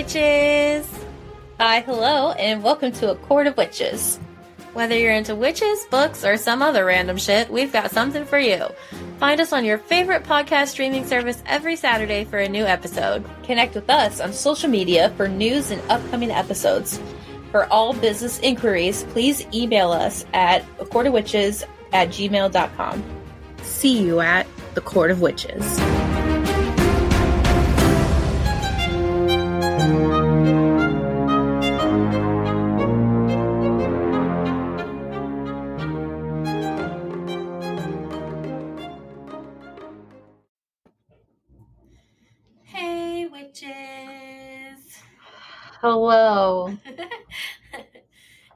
witches! Hi, hello, and welcome to A Court of Witches. Whether you're into witches, books, or some other random shit, we've got something for you. Find us on your favorite podcast streaming service every Saturday for a new episode. Connect with us on social media for news and upcoming episodes. For all business inquiries, please email us at a court of witches at gmail.com. See you at the Court of Witches. Hello.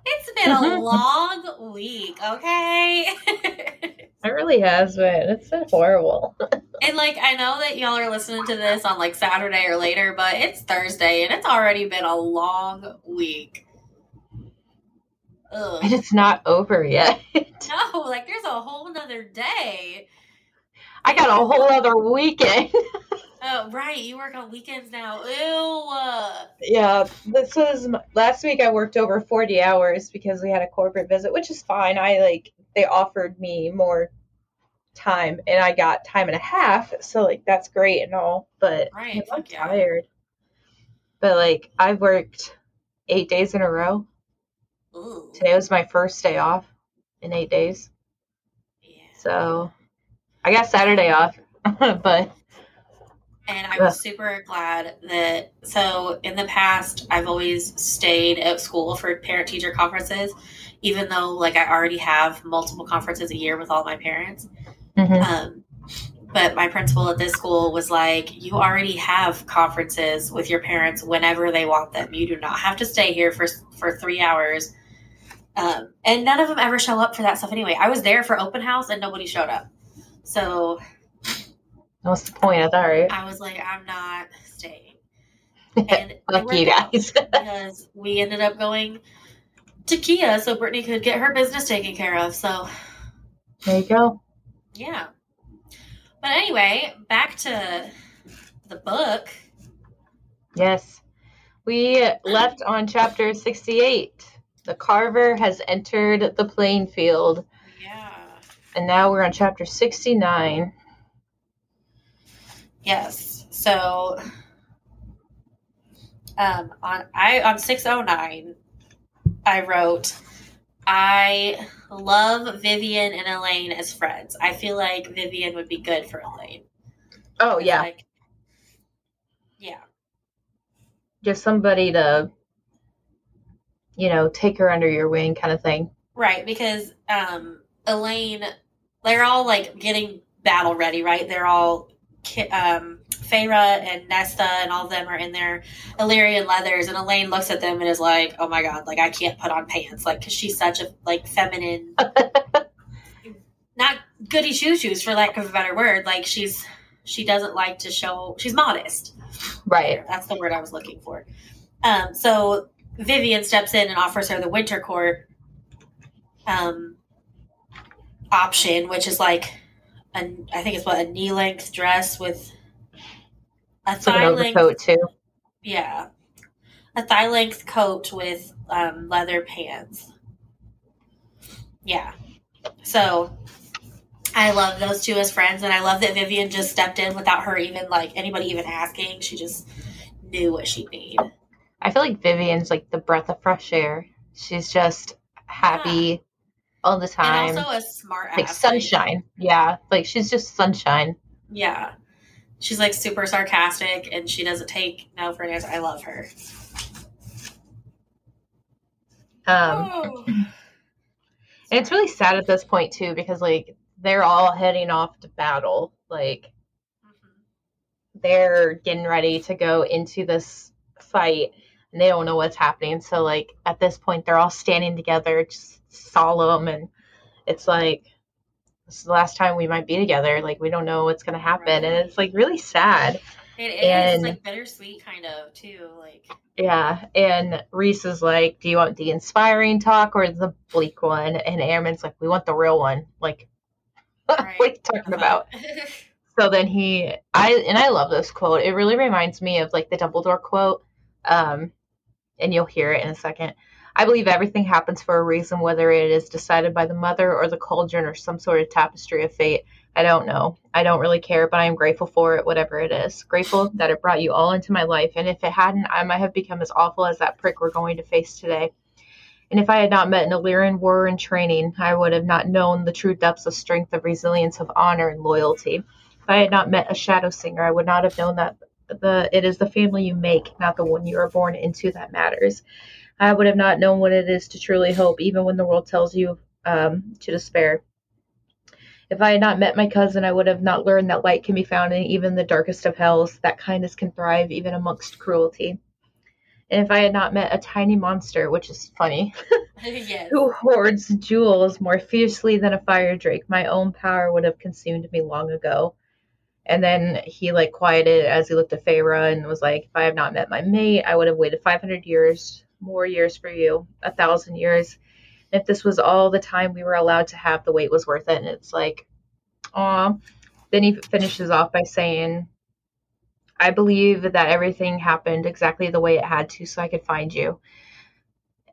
it's been a long week, okay? It really has been. It's been horrible. and like, I know that y'all are listening to this on like Saturday or later, but it's Thursday and it's already been a long week. Ugh. And it's not over yet. No, like there's a whole nother day. I got a whole other weekend. Oh, right. You work on weekends now. Ew. Uh. yeah, this was last week. I worked over 40 hours because we had a corporate visit, which is fine. I like, they offered me more time and I got time and a half. So, like, that's great and all, but Right, I'm yeah. tired. But, like, I've worked eight days in a row. Ooh. Today was my first day off in eight days. Yeah. So I got Saturday off, but And I was super glad that. So, in the past, I've always stayed at school for parent teacher conferences, even though, like, I already have multiple conferences a year with all my parents. Mhm. Um, but my principal at this school was like, You already have conferences with your parents whenever they want them. You do not have to stay here for, for three hours. Um, and none of them ever show up for that stuff anyway. I was there for open house and nobody showed up. So what's the point? I thought, right? I was like, I'm not staying. And Fuck you guys. because we ended up going to Kia so Brittany could get her business taken care of. So there you go. yeah. But anyway, back to the book. Yes. We left on chapter 68. The carver has entered the playing field, Yeah. and now we're on chapter 69. Yes. So um on I on 609 I wrote I love Vivian and Elaine as friends. I feel like Vivian would be good for Elaine. Oh, yeah. Like Yeah. Just somebody to, you know, take her under your wing kind of thing. Right, because um Elaine they're all like getting battle ready, right? They're all um Feyre and Nesta and all of them are in their Illyrian leathers and Elaine looks at them and is like, "Oh my god, like I can't put on pants." Like cuz she's such a like feminine not goody shoe shoes for lack of a better word. Like she's she doesn't like to show she's modest. Right. That's the word I was looking for. Um, so Vivian steps in and offers her the winter court um, option, which is like a, I think it's what a knee length dress with a thigh length, coat too. yeah, a thigh length coat with um, leather pants. Yeah, so I love those two as friends, and I love that Vivian just stepped in without her even like anybody even asking. She just knew what she needed. I feel like Vivian's like the breath of fresh air. She's just happy all the time. And also a smart like ass. sunshine. Yeah. Like she's just sunshine. yeah. She's like super sarcastic and she doesn't take no for an answer. I love her. Um, Oh. and it's really sad at this point too because like they're all heading off to battle. Like Mhm. they're getting ready to go into this fight and they don't know what's happening. So like at this point they're all standing together, just solemn and it's like this is the last time we might be together. Like we don't know what's gonna happen. Right. And it's like really sad. It is And- like bittersweet kind of too. Like Yeah, and Rhys is like, "Do you want the inspiring talk or the bleak one?" And Amren's like, "We want the real one." Like, what are you talking about? So then he, I and I love this quote. It really reminds me of like the Dumbledore quote, Um, and you'll hear it in a second. I believe everything happens for a reason, whether it is decided by the mother or the cauldron or some sort of tapestry of fate. I don't know. I don't really care, but I am grateful for it, whatever it is. Grateful that it brought you all into my life. And if it hadn't, I might have become as awful as that prick we're going to face today. And if I had not met an Illyrian warrior in training, I would have not known the true depths of strength, of resilience, of honor, and loyalty. If I had not met a shadow singer, I would not have known that the it is the family you make, not the one you are born into, that matters. I would have not known what it is to truly hope, even when the world tells you um, to despair. If I had not met my cousin, I would have not learned that light can be found in even the darkest of hells, that kindness can thrive even amongst cruelty. And if I had not met a tiny monster, which is funny, yes. who hoards jewels more fiercely than a fire drake, my own power would have consumed me long ago. And then he like quieted as he looked at Feyre and was like, if I have not met my mate, I would have waited 500 years, more years for you, a thousand years. If this was all the time we were allowed to have, the wait was worth it. And it's like, aw. Then he finishes off by saying, I believe that everything happened exactly the way it had to so I could find you.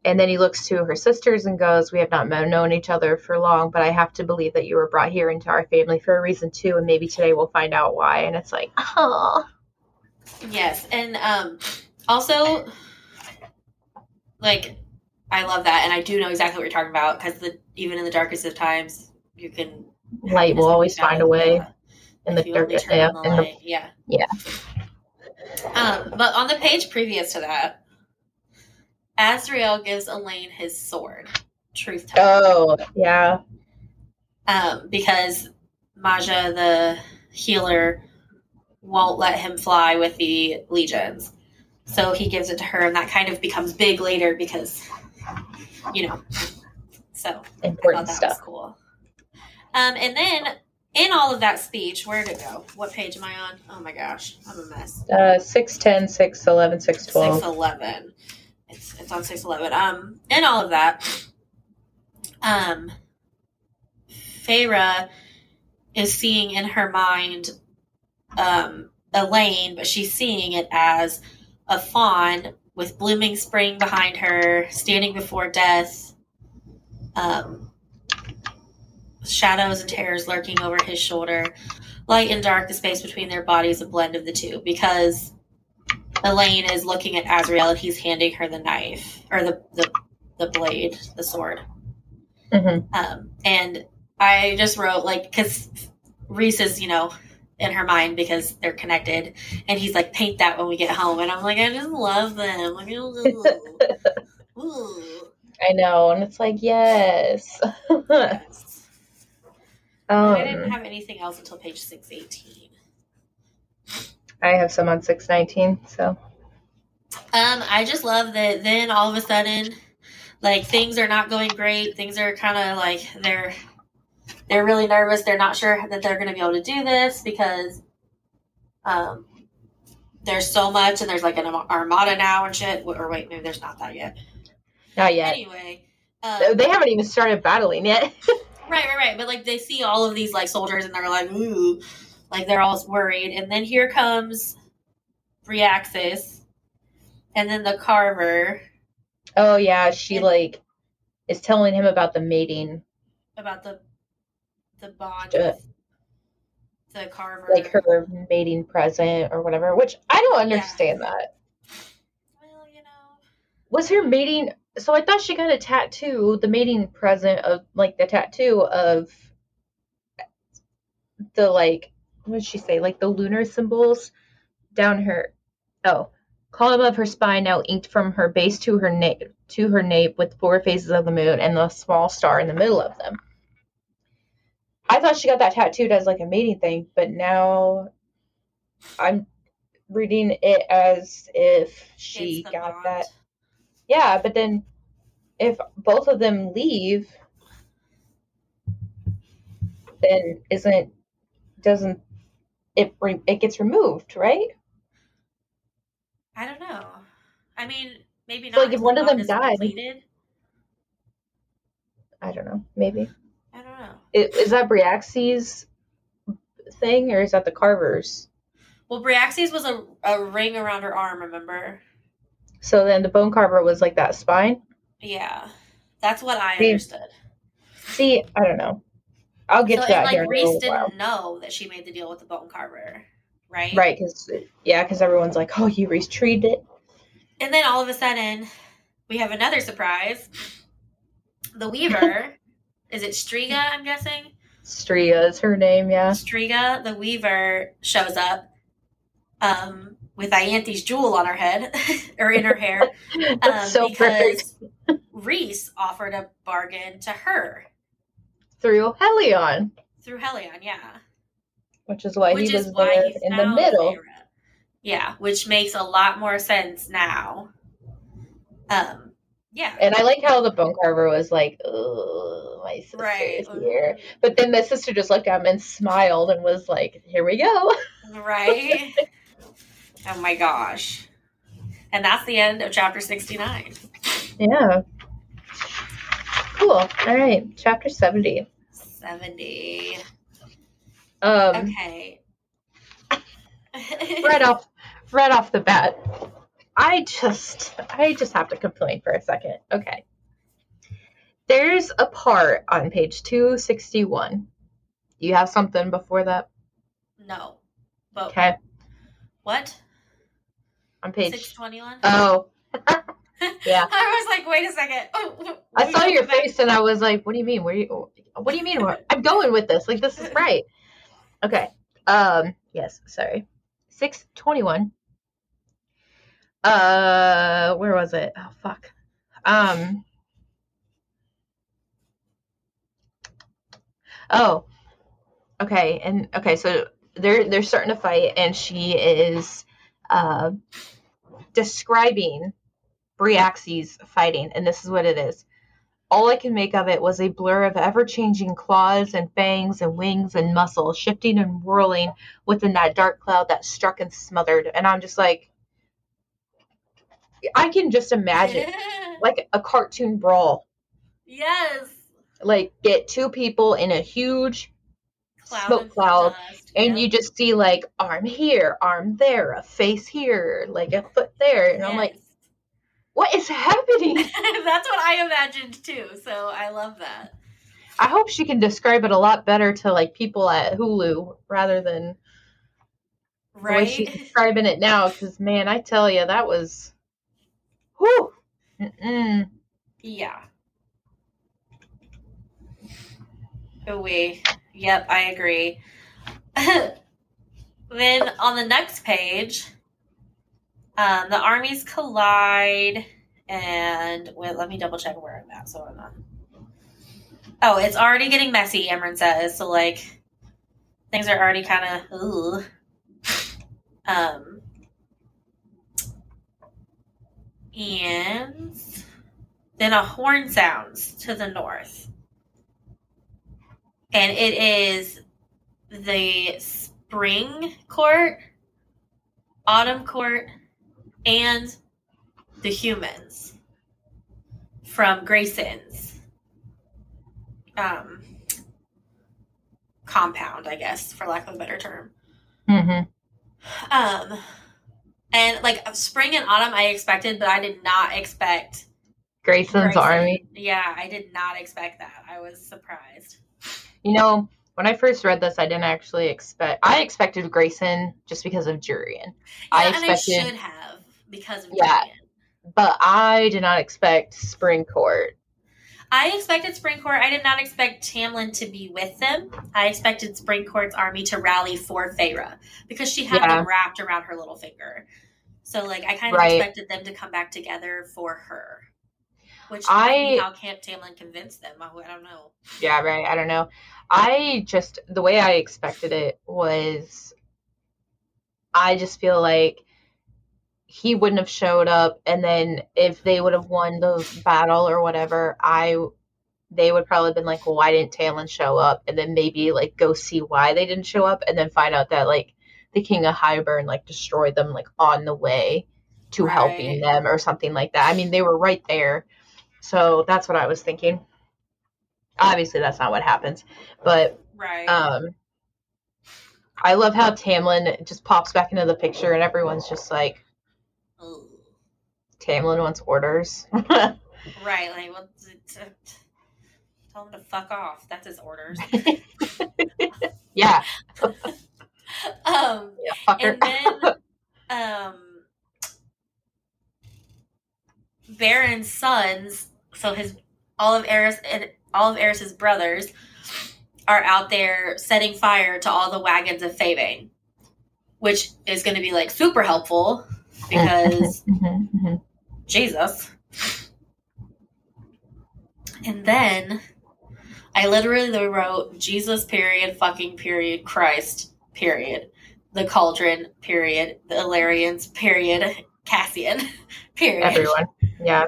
And then he looks to her sisters and goes, We have not known each other for long, but I have to believe that you were brought here into our family for a reason too, and maybe today we'll find out why. And it's like, oh. Yes. And um also like I love that and I do know exactly what you're talking about because the even in the darkest of times you can light will always find a way in the turn yeah, the in the yeah. yeah. Um, but on the page previous to that, Azriel gives Elaine his sword, Truth Teller, Oh, yeah. um, because Madja, the healer, won't let him fly with the legions. So he gives it to her, and that kind of becomes big later because, you know. So I thought Important that stuff. was cool. Um, and then in all of that speech, where'd it go? What page am I on? Oh my gosh, I'm a mess. Uh, 610, 611, 612. Six eleven. It's it's on six eleven. Um, and all of that. Um, Feyre is seeing in her mind, um, Elaine, but she's seeing it as a fawn with blooming spring behind her, standing before death. Um, shadows and terrors lurking over his shoulder. Light and dark, the space between their bodies, a blend of the two, because Elaine is looking at Azriel and he's handing her the knife or the the, the blade, the sword. Mhm. Um, and I just wrote like because Rhys is you know in her mind because they're connected, and he's like paint that when we get home, and I'm like I just love them. Ooh. Ooh. I know. And it's like, yes. Yes. um, I didn't have anything else until page six eighteen. I have some on 619, so. Um, I just love that then all of a sudden, like things are not going great. Things are kind of like they're they're really nervous. They're not sure that they're going to be able to do this because um there's so much and there's like an armada now and shit. Or wait, maybe there's not that yet. Not yet. Anyway, um, They haven't even started battling yet. Right, right, right. But like they see all of these like soldiers and they're like, ooh, like they're all worried. And then here comes Bryaxis, and then the Carver oh, yeah. She, And- like, is telling him about the mating. about the the bond Yeah. with the Carver. like her mating present or whatever, which I don't understand that. Well, you know, Was her mating so I thought she got a tattoo, the mating present of like the tattoo of the like what did she say? Like the lunar symbols down her oh column of her spine now inked from her base to her nape to her nape with four phases of the moon and the small star in the middle of them. I thought she got that tattooed as like a mating thing, but now I'm reading it as if she got that. Yeah, but then if both of them leave, then isn't doesn't it re- it gets removed, right? I don't know. I mean, maybe So, not. like, if one of them died- completed. I don't know. Maybe I don't know. I- is that Bryaxis thing or is that the Carvers? Well, Bryaxis was a, a ring around her arm. Remember? So then the bone carver was like that spine. Yeah, that's what I See, understood. See, I don't know. I'll get So to that here like a Rhys didn't while. know that she made the deal with the bone carver, right? Right, because yeah, because everyone's like, "Oh, you retreated it." And then all of a sudden, we have another surprise. The Weaver, is it Stryga? I'm guessing. Stria is her name. Yeah. Stryga, the Weaver, shows up um, with Ianthe's jewel on her head or in her hair um, so perfect. because Rhys offered a bargain to her Through Helion, through Helion. Yeah, which is why which he was why he's in the middle. Yeah, which makes a lot more sense now. Um, yeah, And I like how the bone carver was like, "Oh, my sister right, is here," but then the sister just looked at him and smiled and was like, "Here we go." right. oh my gosh, and that's the end of chapter sixty nine. Yeah. Cool. All right, chapter seventy. Seventy. Um, Okay. right off, right off the bat, I just, I just have to complain for a second. Okay. There's a part on page two sixty one. You have something before that? No. But Okay. what? On Six page. twenty one. Oh, yeah. I was like, wait a second. Oh, I saw your back- face and I was like, "What do you mean? Where you? What do you mean? I'm going with this. Like this is right." Okay. Um. Yes. Sorry. Six twenty-one. Uh. Where was it? Oh fuck. Um. Oh. Okay. And okay. So they're they're starting to fight, and she is uh describing Bryaxis fighting, and this is what it is. All I can make of it was a blur of ever changing claws and fangs and wings and muscle shifting and whirling within that dark cloud that struck and smothered. And I'm just like, I can just imagine like a cartoon brawl. yes. Like, get two people in a huge Cloud smoke cloud, dust, and yeah. you just see like arm here, arm there, a face here, like a foot there. And I'm like, what is happening? That's what I imagined too. So I love that. I hope she can describe it a lot better to like people at Hulu rather than the way she's describing it now. Because man, I tell you, that was, whew. Mm-mm. Yeah. Oh, we. Yep, I agree. then on the next page, um, the armies collide, and wait, let me double check where I'm at. So I'm not. Oh, it's already getting messy. Amren says so. Like things are already kind of. Um. And then a horn sounds to the north. And it is the spring court, autumn court, and the humans from Graysen's um, compound, I guess, for lack of a better term. Mhm. Um, and like spring and autumn, I expected, but I did not expect Graysen's Graysen. army. Yeah, I did not expect that. I was surprised. You know, when I first read this, I didn't actually expect. I expected Graysen just because of Jurian, I Yeah, and I expected- should have because of Yeah. Jurian. but I did not expect Spring Court. I expected Springcourt. I did not expect Tamlin to be with them. I expected Springcourt's army to rally for Feyre because she had Yeah. them wrapped around her little finger. So, like, I kind of Right. expected them to come back together for her, which I- how Camp Tamlin convinced them. I I don't know. Yeah, right. I don't know. I just the way I expected it was I just feel like he wouldn't have showed up and then if they would have won the battle or whatever, I they would probably have been like, well, why didn't Talon show up? And then maybe like go see why they didn't show up and then find out that like the King of Hybern like destroyed them like on the way to helping them or something like that. I mean, they were right there. So that's what I was thinking. Obviously that's not what happens. But Right. um I love how Tamlin just pops back into the picture and everyone's just like. Tamlin wants orders. Right, like well, t- t- tell him to fuck off. That's his orders. yeah, um, yeah, and then um, Beron's sons, so his all of Eris and all of Eris's brothers are out there setting fire to all the wagons of Favane, which is going to be like super helpful because Mhm, mhm. Jesus. And then I literally wrote Jesus period fucking period Christ period the cauldron period the Illyrians period Cassian period Everyone. Yeah.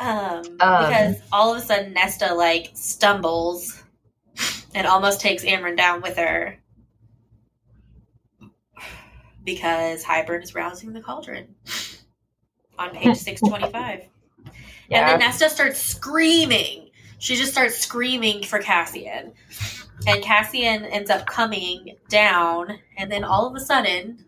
um, because all of a sudden Nesta like stumbles and almost takes Amren down with her because Hybern is rousing the cauldron on page 625. And then Nesta starts screaming. She just starts screaming for Cassian. And Cassian ends up coming down, and then all of a sudden,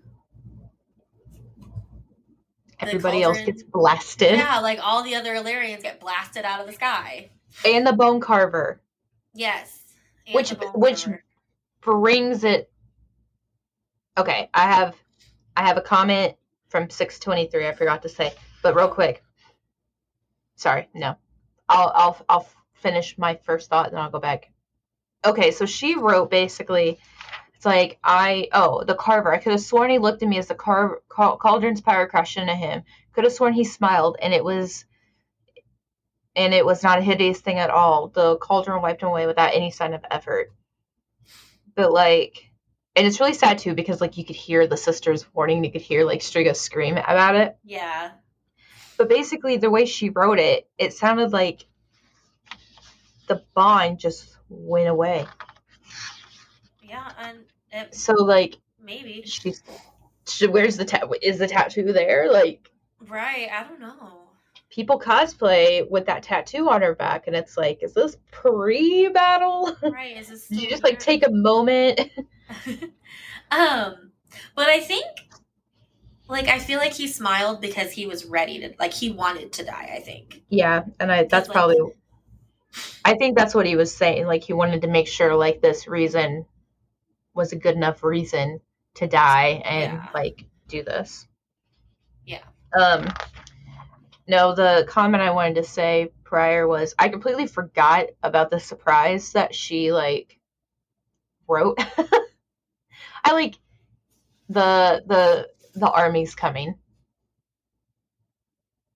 Everybody else gets blasted. yeah, like all the other Illyrians get blasted out of the sky. And the bone carver Yes. Which- which- carver. brings it. Okay, I have I have a comment from 623 I forgot to say, but real quick. Sorry, no. I'll I'll I'll finish my first thought and then I'll go back. Okay, so she wrote basically it's like I oh, the carver. I could have sworn he looked at me as the car, cauldron's power crashed into him. Could have sworn he smiled and it was and it was not a hideous thing at all. The cauldron wiped him away without any sign of effort. But like and it's really sad too because like you could hear the sisters warning, you could hear like Stryga scream about it. Yeah. But basically the way she wrote it, it sounded like the bond just went away. Yeah, and it, So like maybe. she's she, where's the tat is the tattoo there? Like Right, I don't know. People cosplay with that tattoo on her back and it's like is this pre-battle? Right, is this Did you just like take a moment? um, but I think, like, I feel like he smiled because he was ready to, like, he wanted to die. I think. Yeah, and I that's like- probably I think that's what he was saying. Like he wanted to make sure like this reason was a good enough reason to die and Yeah. like do this. Yeah. Um no, the comment I wanted to say prior was I completely forgot about the surprise that she like wrote. I like the the the army's coming.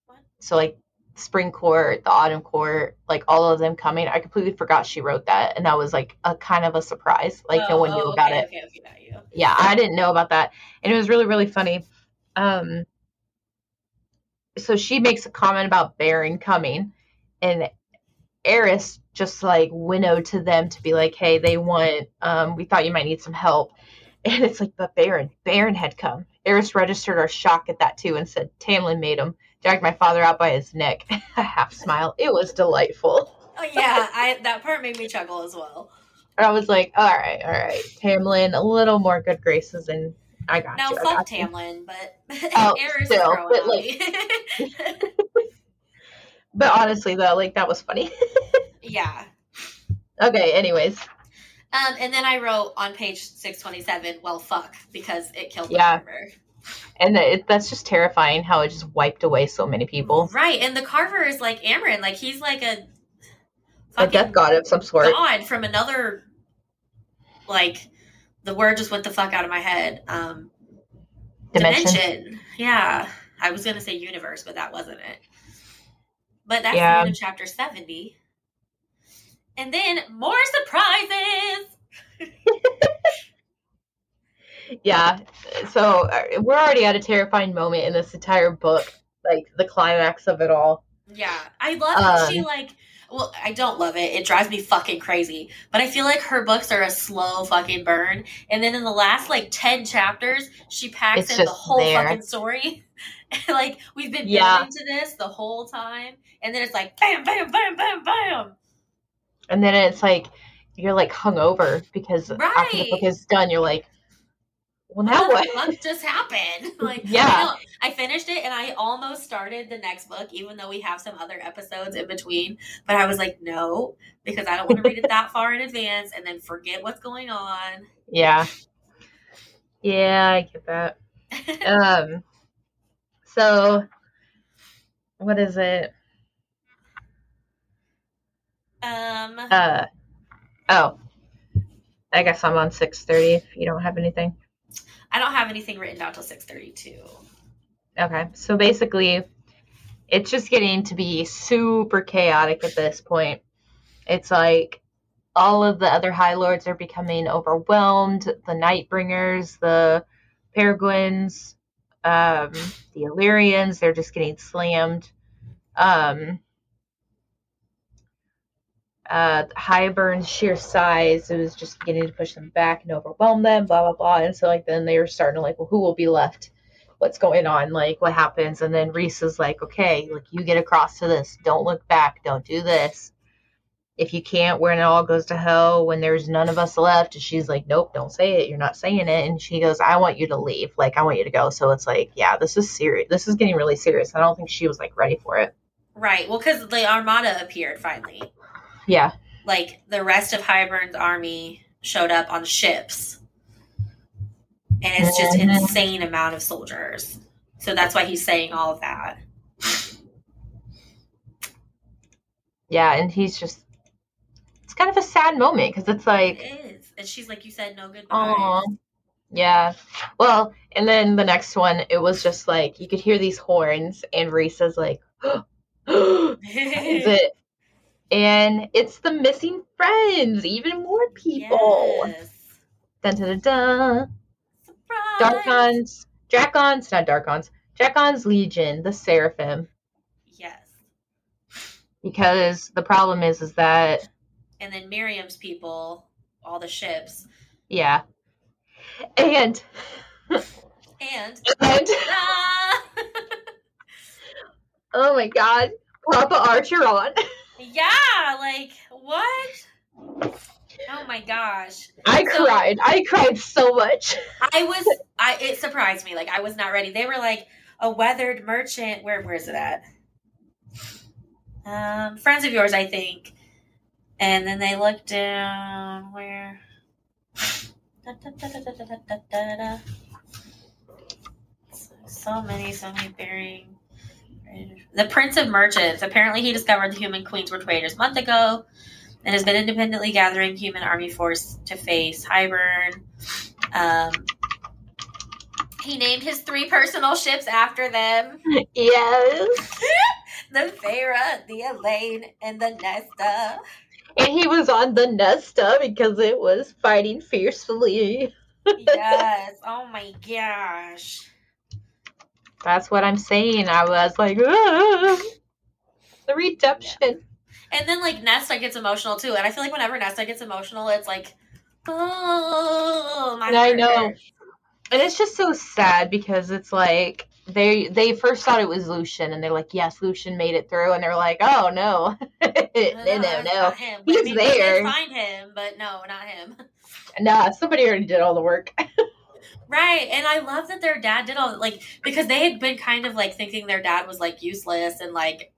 What? So like spring court, the autumn court, like all of them coming. I completely forgot she wrote that, and that was like a kind of a surprise. Like no one knew oh, about okay, it. Okay, okay, got. Yeah, I didn't know about that, and it was really really funny. Um, so she makes a comment about Beron coming, and Eris just like winnowed to them to be like, hey, they want. Um, we thought you might need some help, and it's like, but Beron, Beron had come. Eris registered our shock at that too and said Tamlin made him dragged my father out by his neck. a half smile. It was delightful. Oh yeah, I that part made me chuckle as well. I was like, all right, all right, Tamlin, a little more good graces, and I got Now you. I fuck. Tamlin, but Oh, Eris still, but, like- But honestly, though, like that was funny. yeah. okay, anyways, Um, and then I wrote on page six twenty seven, "Well, fuck," because it killed Yeah. the carver. and it, that's just terrifying how it just wiped away so many people. Right, and the carver is like Amren, like he's like a A death god of some sort. god from another. Like, the word just went the fuck out of my head. Um, Dimension. dimension. Yeah, I was gonna say universe, but that wasn't it. But that's Yeah. the end of chapter seventy. And then more surprises. Yeah. So uh, we're already at a terrifying moment in this entire book, like the climax of it all. Yeah, I love how she Um, like. Well, I don't love it. It drives me fucking crazy. But I feel like her books are a slow fucking burn. And then in the last like ten chapters, she packs It's in the whole there. fucking story. like we've been Yeah. building to this the whole time, and then it's like bam, bam, bam, bam, bam. And then it's like you're like hungover because after the book is done, you're like, well, now what? what? Just happened? Like, Yeah. I. I finished it and I almost started the next book, even though we have some other episodes in between. But I was like, no, because I don't want to read it that far in advance and then forget what's going on. Yeah. Yeah, I get that. Um, so what is it? um, Uh, oh, I guess I'm on six thirty. If you don't have anything, I don't have anything written down till six thirty-two. okay. So basically, it's just getting to be super chaotic at this point. It's like all of the other High Lords are becoming overwhelmed. The Nightbringers, the Peregrines, um, the Illyrians, they're just getting slammed. Um, uh, Hybern's sheer size, it was just beginning to push them back and overwhelm them, blah, blah, blah. And so, like, then they were starting to, like, well, who will be left? What's going on? Like, what happens? And then Rhys is like, okay, like, you get across to this. Don't look back. Don't do this. If you can't, when it all goes to hell, when there's none of us left, and she's like, nope, don't say it. You're not saying it. And she goes, I want you to leave. Like, I want you to go. So it's like, yeah, this is serious. This is getting really serious. I don't think she was, like, ready for it. Right. Well, because the Armada appeared finally. Yeah. Like the rest of Hybern's army showed up on ships. And it's just Mhm. insane amount of soldiers. So that's why he's saying all of that. Yeah. And he's just, it's kind of a sad moment because it's like, It is. And she's like, you said no goodbye. Aw. Yeah. Well, and then the next one, it was just like you could hear these horns, and Rhys is like, "What is it?" And it's the missing friends, even more people. Yes. Dun dun dun dun. Surprise. Darkon's, Drakon's, not Darkon's, Drakon's Legion, the Seraphim. Yes. Because the problem is, is that And then Miryam's people, all the ships. yeah, and And and Ah! oh my God, Papa Archeron. Yeah, like what? Oh my gosh. I so, cried. I cried so much. I was I it surprised me. Like I was not ready. They were like a weathered merchant. Where where's it at? Um friends of yours, I think. And then they looked down where da, da, da, So many, so many bearing. The Prince of Merchants. Apparently, he discovered the human queens were traitors a month ago and has been independently gathering human army force to face Hybern. Um, he named his three personal ships after them Yes. the Farah, the Elaine, and the Nesta. And he was on the Nesta because it was fighting fiercely. Yes. Oh my gosh. That's what I'm saying. I was like, "Ah." the redemption. And then like Nesta gets emotional too. And I feel like whenever Nesta gets emotional, it's like, oh, my I know. And it's just so sad because it's like they they first thought it was Lucien and they're like, yes, Lucien made it through, and they're like, oh no, no, no, no, him. He's there. find him, but no, not him. nah, somebody already did all the work. Right, and I love that their dad did all like because they had been kind of like thinking their dad was like useless and like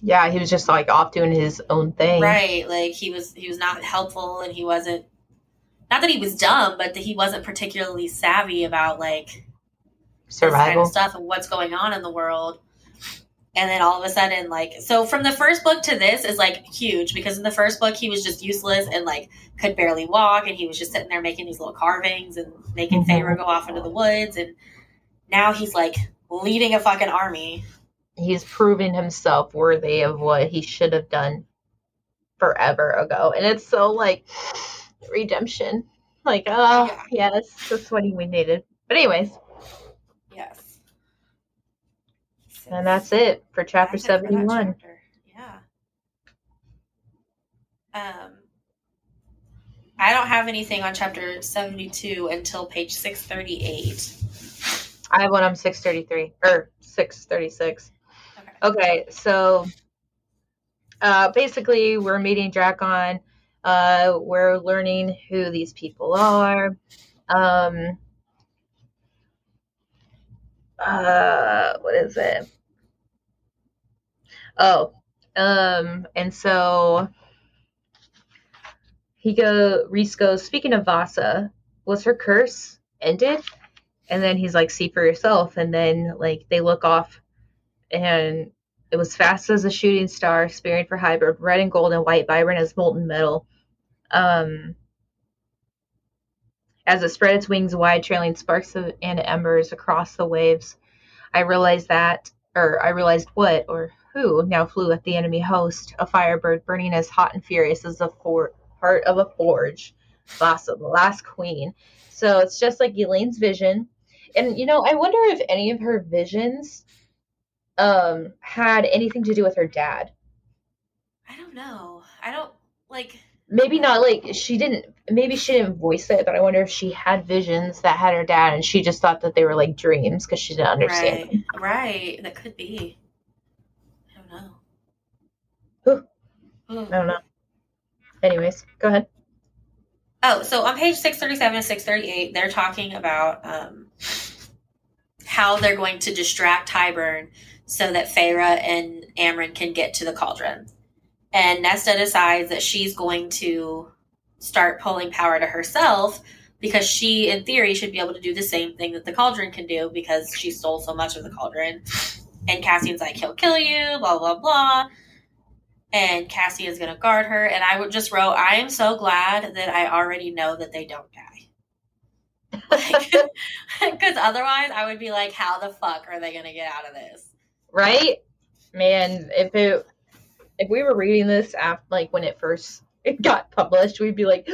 yeah, he was just like off doing his own thing. right, like he was he was not helpful and he wasn't not that he was dumb, but that he wasn't particularly savvy about like this kind Survival. of stuff and what's going on in the world. And then all of a sudden, like, so from the first book to this is like huge because in the first book he was just useless and like could barely walk and he was just sitting there making these little carvings and making Mhm. Feyre go off into the woods. And now he's like leading a fucking army. He's proving himself worthy of what he should have done forever ago. And it's so like redemption. Like, oh, yes, that's what we needed. But, anyways, Yes. And that's it for chapter That's it for 71. chapter. Yeah. Um, I don't have anything on chapter 72 until page 638. I have one on 633 or 636. Okay. Okay, so uh, basically, we're meeting Drakon. Uh, we're learning who these people are. Um, uh what is it? Oh, um, and so he go Rhys goes, speaking of Vassa, was her curse ended? And then he's like, see for yourself. And then like they look off and it was fast as a shooting star, spearing for Hybern, red and gold and white, vibrant as molten metal. Um as it spread its wings wide, trailing sparks and embers across the waves. I realized that, or I realized what, or who, now flew at the enemy host, a firebird burning as hot and furious as the for- heart of a forge. Vassa, the last queen. So it's just like Elaine's vision. And, you know, I wonder if any of her visions um, had anything to do with her dad. I don't know. I don't like maybe not like she didn't maybe she didn't voice it but i wonder if she had visions that had her dad and she just thought that they were like dreams because she didn't understand right, right. That could be. I don't know. Whew. Hmm. i don't know anyways go ahead Oh, so on page 637 and 638, they're talking about um, how they're going to distract Hybern so that Feyre and Amren can get to the cauldron. And Nesta decides that she's going to start pulling power to herself because she, in theory, should be able to do the same thing that the cauldron can do because she stole so much of the cauldron. And Cassian's like, he'll kill you, blah, blah, blah and Cassie is going to guard her. And I would just wrote, I am so glad that I already know that they don't die. Because otherwise, I would be like, how the fuck are they going to get out of this? right man if it if we were reading this after like when it first it got published we'd be like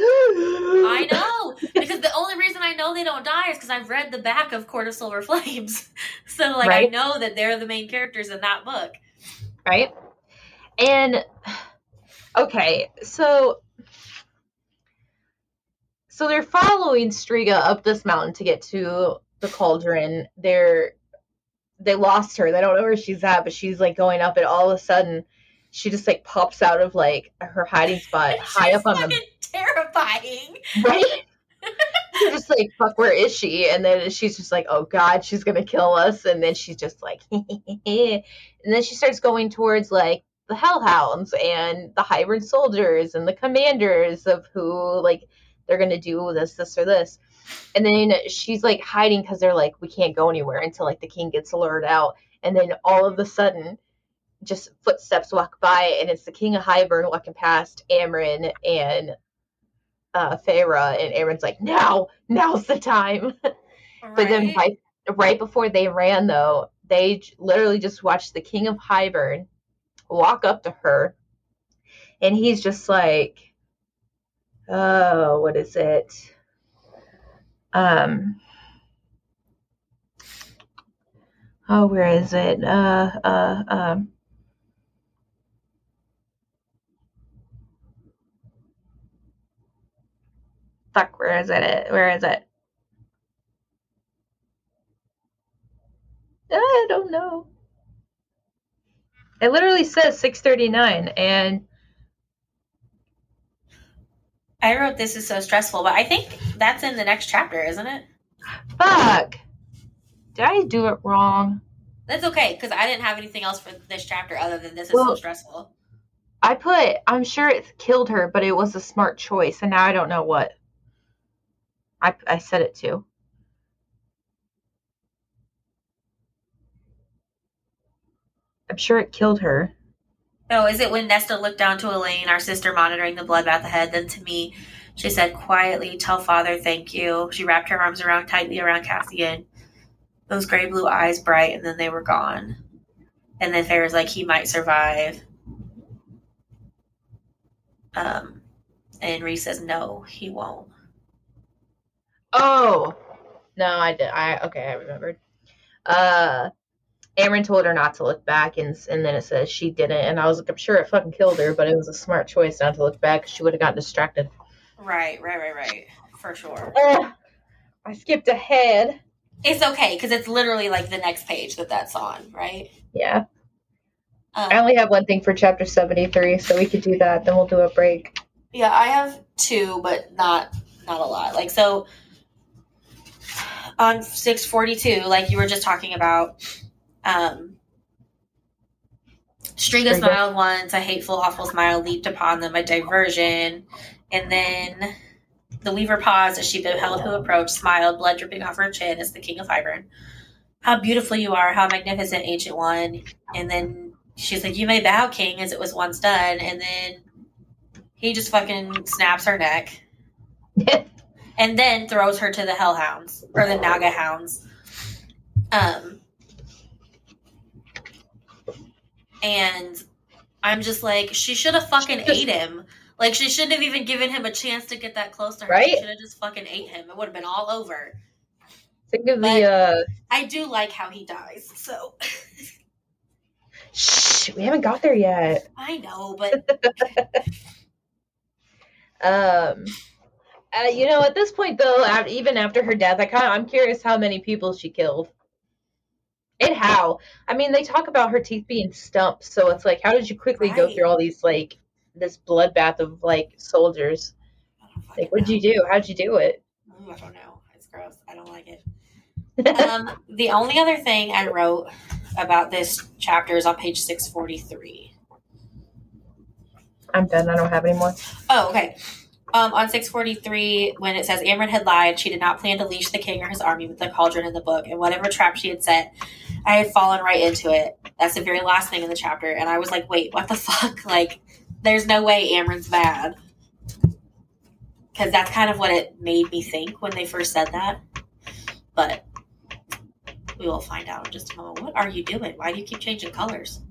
I know. Because the only reason I know they don't die is because I've read the back of Court of Silver Flames. So, like, I know that they're the main characters in that book. right? And okay, so so they're following Stryga up this mountain to get to the cauldron. They're they lost her. They don't know where she's at, but she's like going up, and all of a sudden, she just like pops out of like her hiding spot high up on the terrifying. right. You're just like, fuck, where is she? And then she's just like, oh god, she's gonna kill us. And then she's just like, and then she starts going towards like the Hellhounds and the Hybern soldiers and the commanders of who like they're gonna do this, this, or this. And then she's like hiding because they're like, we can't go anywhere until like the king gets lured out. And then all of a sudden, just footsteps walk by, and it's the king of Hybern walking past Amren and uh Feyre, and Aaron's like, now, now's the time. But then Right? right, right before they ran, though, they j- literally just watched the King of Hybern walk up to her, and he's just like, "Oh, what is it? Um, oh, where is it? Uh, uh, um." Fuck, where is it? Where is it? Ah, I don't know. It literally says 639 and I wrote this is so stressful, but I think that's in the next chapter, isn't it? fuck. Did I do it wrong? That's okay because I didn't have anything else for this chapter other than this is so stressful. I put I'm sure it killed her, but it was a smart choice and now I don't know what. I I said it too. I'm sure it killed her. Oh, is it when Nesta looked down to Elaine, our sister monitoring the bloodbath ahead? Then to me, she said quietly, "Tell father thank you." She wrapped her arms around tightly around Cassian. Those gray blue eyes bright, and then they were gone. And then Farrah's like, "He might survive." Um, and Rhys says, "No, he won't." Oh. No, I did. I okay, I remembered. Uh Amren told her not to look back, and and then it says she didn't, and I was like, I'm sure it fucking killed her, but it was a smart choice not to look back. She would have gotten distracted. Right, right, right, right, for sure. Ugh, I skipped ahead. It's okay because it's literally like the next page that that's on, right? Yeah, Um, I only have one thing for chapter 73, so we could do that. Then we'll do a break. Yeah, I have two, but not not a lot. Like so on 642, like you were just talking about, um, Stryga smiled once, a hateful, awful smile leaped upon them, a diversion, and then the weaver paused as she beheld who approached, smiled, blood dripping off her chin as the king of Hybern. How beautiful you are, how magnificent, ancient one. And then she's like, You may bow, king, as it was once done. And then he just fucking snaps her neck and then throws her to the hellhounds or the naga hounds. Um and i'm just like she should have fucking ate him. Like she shouldn't have even given him a chance to get that close to her. Right? she should have just fucking ate him. It would have been all over. Think of But- the uh i do like how he dies so. Shh, we haven't got there yet. i know but Um uh, you know, at this point though, even after her death, I kind of I'm curious how many people she killed. And how. I mean, they talk about her teeth being stumped, so it's like how did you quickly go through all these like this bloodbath of like soldiers? I don't fucking Like what'd you do? How'd you do it? I don't know it's gross i don't like it um, the only other thing I wrote about this chapter is on page 643. I'm done. I don't have any more. Oh, okay. Um, on 643, when it says Amren had lied, she did not plan to leash the king or his army with the cauldron in the book, and whatever trap she had set, I had fallen right into it. That's the very last thing in the chapter, and I was like, wait, what the fuck? Like, there's no way Amren's bad. Because that's kind of what it made me think when they first said that. But we will find out in just a moment. What are you doing? Why do you keep changing colors?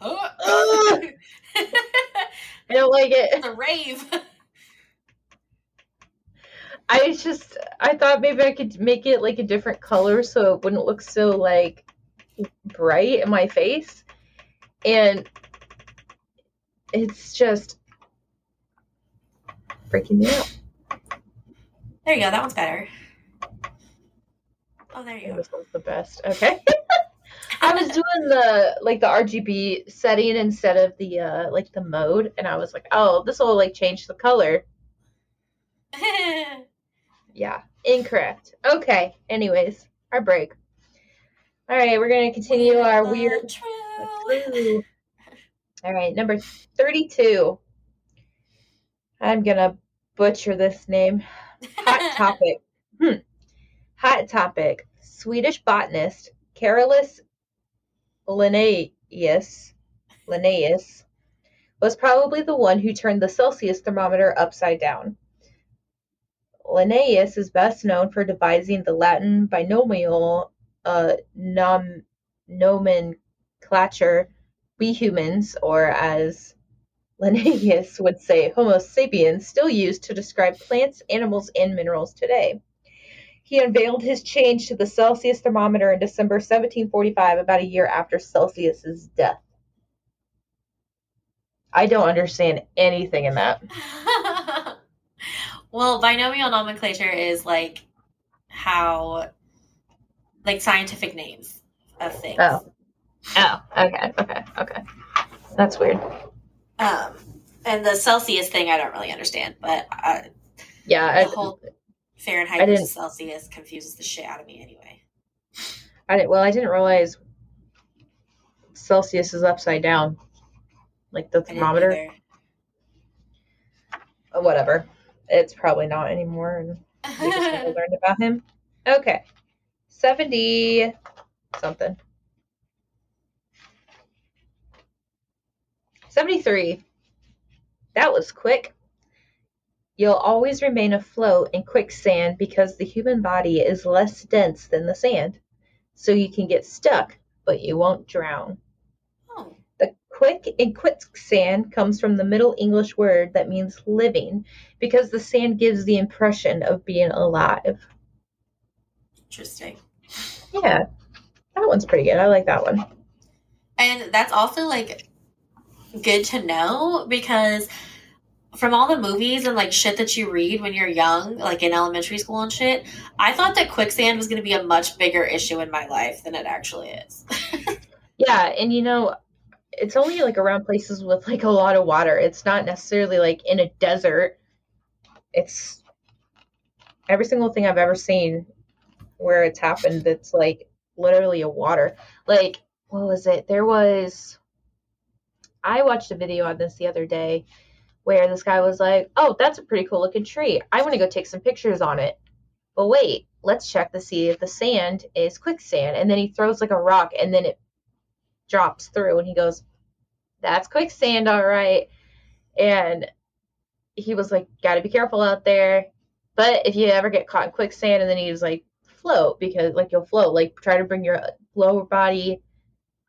I don't like it. it's a rave. I just I thought maybe I could make it like a different color so it wouldn't look so like bright in my face. And it's just freaking me out. There you go. That one's better. Oh, there you go. This one's the best. Okay. I was doing the like the RGB setting instead of the uh like the mode and I was like, "Oh, this will like change the color." Yeah, incorrect. Okay. Anyways, our break. All right, we're going to continue our weird true. All right, number 32. I'm going to butcher this name. Hot topic. Hmm. Hot topic. Swedish botanist Carolus Linnaeus, Linnaeus was probably the one who turned the Celsius thermometer upside down. Linnaeus is best known for devising the Latin binomial uh, nom- nomenclature we humans, or as Linnaeus would say, Homo sapiens, still used to describe plants, animals, and minerals today. He unveiled his change to the Celsius thermometer in December 1745, about a year after Celsius's death. I don't understand anything in that. well, binomial nomenclature is like how, like scientific names of things. Oh. Oh, okay, okay, okay. That's weird. Um, and the Celsius thing, I don't really understand, but uh, Yeah, the I, whole Fahrenheit versus Celsius confuses the shit out of me anyway. I didn't, well, I didn't realize Celsius is upside down, like the thermometer. Uh, Whatever. It's probably not anymore, and we just never learned about him. Okay, seventy something. 73. That was quick. You'll always remain afloat in quicksand because the human body is less dense than the sand. So you can get stuck, but you won't drown. oh, The quick in quicksand comes from the Middle English word that means living because the sand gives the impression of being alive. interesting. Yeah, that one's pretty good. I like that one. And that's also like good to know because from all the movies and like shit that you read when you're young, like in elementary school and shit, I thought that quicksand was going to be a much bigger issue in my life than it actually is. Yeah, and you know, it's only like around places with like a lot of water. It's not necessarily like in a desert. It's every single thing I've ever seen where it's happened that's like literally a water. Like, what was it? There was I watched a video on this the other day where this guy was like, "Oh, that's a pretty cool looking tree. I want to go take some pictures on it." But wait, let's check to see if the sand is quicksand. And then he throws like a rock and then it drops through and he goes, That's quicksand, all right. And he was like, Gotta be careful out there. But if you ever get caught in quicksand and then he was like, float because like you'll float, like try to bring your lower body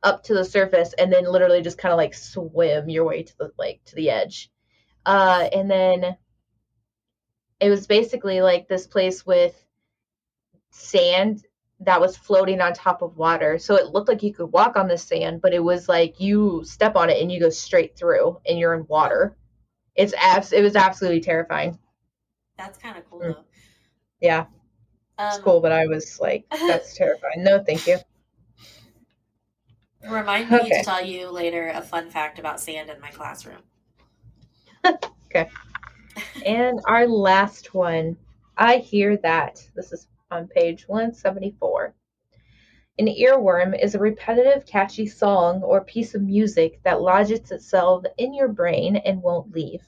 up to the surface and then literally just kind of like swim your way to the like to the edge. Uh, and then it was basically like this place with sand that was floating on top of water. So it looked like you could walk on the sand, but it was like you step on it and you go straight through and you're in water. It's abs- it was absolutely terrifying. That's kind of cool mm. though. Yeah. Um, it's cool, but I was like, that's terrifying. No, thank you. Remind me okay. to tell you later a fun fact about sand in my classroom. okay. and our last one. I hear that. This is on page 174. An earworm is a repetitive, catchy song or piece of music that lodges itself in your brain and won't leave.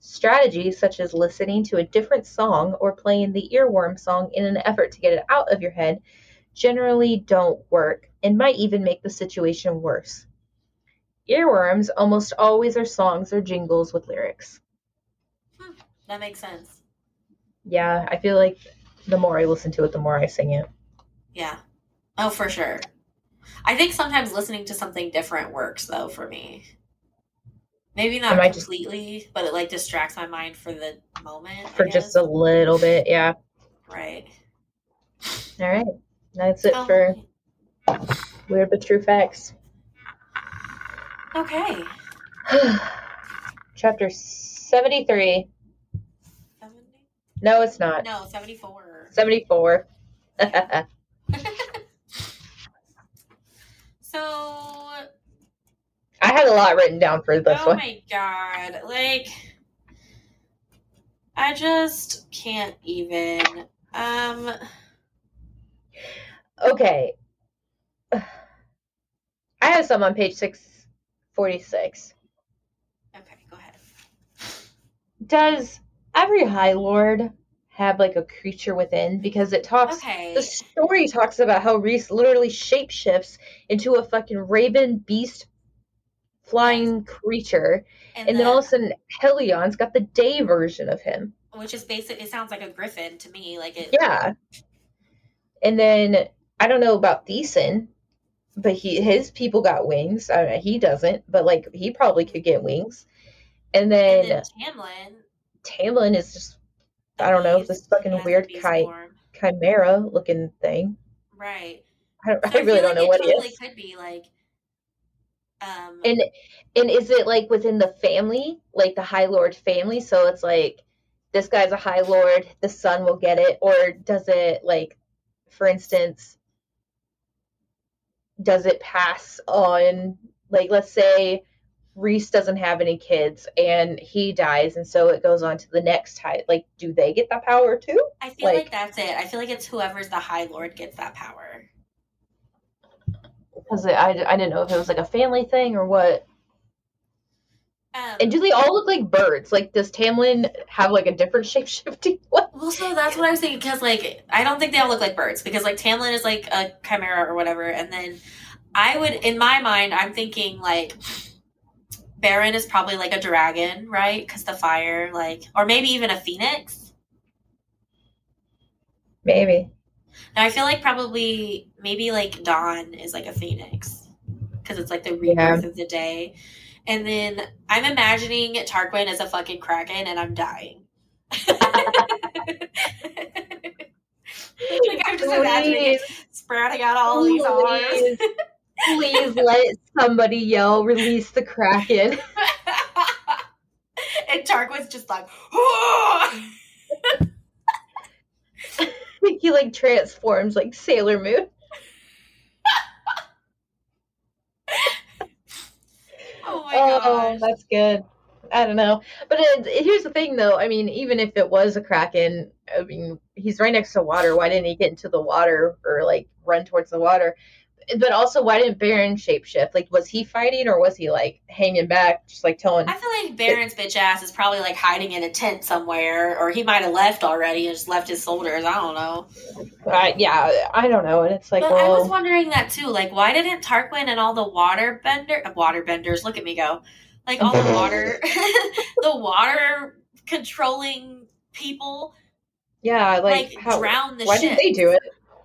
Strategies such as listening to a different song or playing the earworm song in an effort to get it out of your head generally don't work and might even make the situation worse. Earworms almost always are songs or jingles with lyrics. Hmm, that makes sense. Yeah, I feel like the more I listen to it, the more I sing it. Yeah. Oh, for sure. I think sometimes listening to something different works though for me. Maybe not completely, just, but it like distracts my mind for the moment. For just a little bit, yeah. Right. All right. That's it oh. for weird but true facts. Okay. Chapter 73. 70? No, it's not. No, 74. 74. so I had a lot written down for this oh one. Oh my god. Like I just can't even um Okay. I have some on page 646. Okay, go ahead. Does every High Lord have like a creature within because it talks okay. the story talks about how Rhys literally shapeshifts into a fucking raven beast flying creature and, and the, then all of a sudden Helion's got the day version of him which is basic it sounds like a griffin to me like it yeah and then I don't know about Thesan but he his people got wings I mean, he doesn't but like he probably could get wings and then, and then Tamlin Tamlin is just I don't know, this fucking weird chi- chimera looking thing. Right. I, I, I really don't know what totally it is. Could be like. Um, and and is it like within the family, like the High Lord family? So it's like this guy's a High Lord, the son will get it, or does it like, for instance, does it pass on? Like, let's say Rhys doesn't have any kids and he dies, and so it goes on to the next high. Like, do they get that power too? I feel like, like that's it. I feel like it's whoever's the High Lord gets that power. Because I, I didn't know if it was like a family thing or what. Um, and do they all look like birds? Like, does Tamlin have like a different shape shifting? Well, so that's what I was thinking. Because like, I don't think they all look like birds. Because like Tamlin is like a chimera or whatever, and then I would, in my mind, I'm thinking like Beron is probably like a dragon, right? Because the fire, like, or maybe even a phoenix. Maybe. Now I feel like probably maybe like Dawn is like a phoenix because it's like the rebirth yeah. of the day, and then I'm imagining Tarquin as a fucking kraken, and I'm dying. like I'm just imagining it sprouting out all these arms. Please let somebody yell, release the Kraken. and Tarquin's just like, he like transforms like Sailor Moon. Oh my oh, that's good. I don't know. But it, here's the thing, though. I mean, even if it was a kraken, I mean, he's right next to water. Why didn't he get into the water or like run towards the water? But also, why didn't Beron shapeshift? Like, was he fighting or was he like hanging back, just like telling? I feel like Beron's bitch ass is probably like hiding in a tent somewhere, or he might have left already and just left his soldiers. I don't know. Uh, yeah, I don't know. And it's like, But well, I was wondering that too. Like, why didn't Tarquin and all the water bender, uh, water benders, look at me go, like all the water, the water controlling people, yeah, like, like, how? drown the why ship? didn't they do it?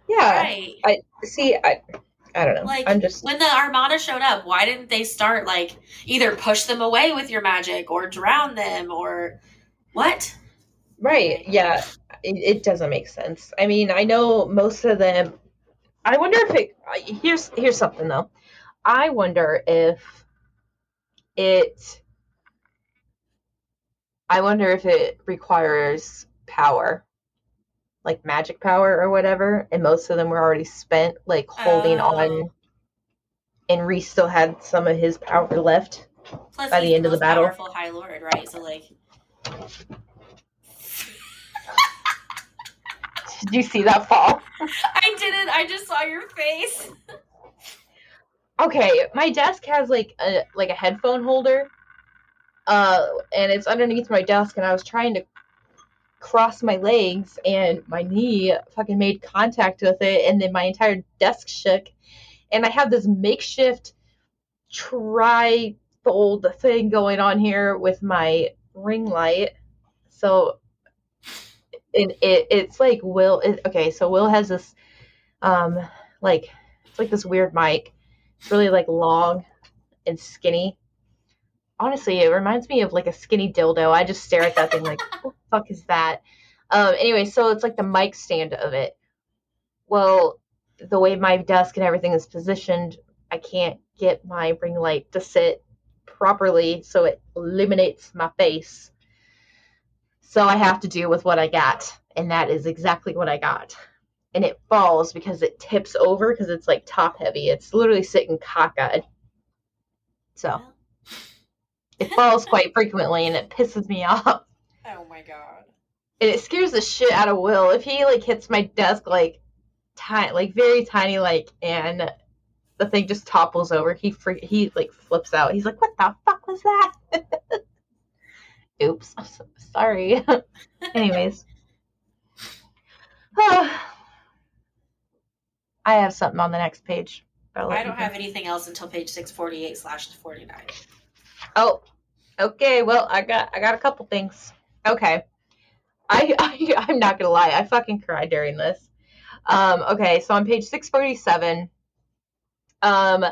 Yeah, Right. I see. I, I don't know. Like I'm just when the Armada showed up, why didn't they start like either push them away with your magic or drown them or what? Right. Yeah. It, it doesn't make sense. I mean, I know most of them. I wonder if it. Here's here's something though. I wonder if it. I wonder if it requires power, like magic power or whatever, and most of them were already spent, like holding Oh. on. And Rhys still had some of his power left. Plus, By the end of the battle. powerful High Lord, right? So like, Did you see that fall? I didn't. I just saw your face. okay my desk has like a like a headphone holder uh and it's underneath my desk and i was trying to cross my legs and my knee fucking made contact with it and then my entire desk shook. And i have this makeshift tri-fold thing going on here with my ring light. So it, it it's like will it, okay so will has this um like it's like this weird mic. It's really like long and skinny. Honestly, it reminds me of like a skinny dildo. I just stare at that thing like, what the fuck is that? Um, anyway, so it's like the mic stand of it. Well, the way my desk and everything is positioned, I can't get my ring light to sit properly, so it illuminates my face. So I have to do with what I got, and that is exactly what I got and it falls because it tips over because it's like top heavy. It's literally sitting cockeyed. So it falls quite frequently and it pisses me off. Oh my god. And it scares the shit out of Will. If he like hits my desk like tiny like very tiny like and the thing just topples over, he fre- he like flips out. He's like, What the fuck was that? Oops. I'm so sorry. Anyways. I have something on the next page. I don't have anything else until page six forty eight slash forty nine. Oh, okay. Well, I got I got a couple things. Okay, I, I I'm not gonna lie. I fucking cried during this. Um. Okay. So on page six forty seven. Um.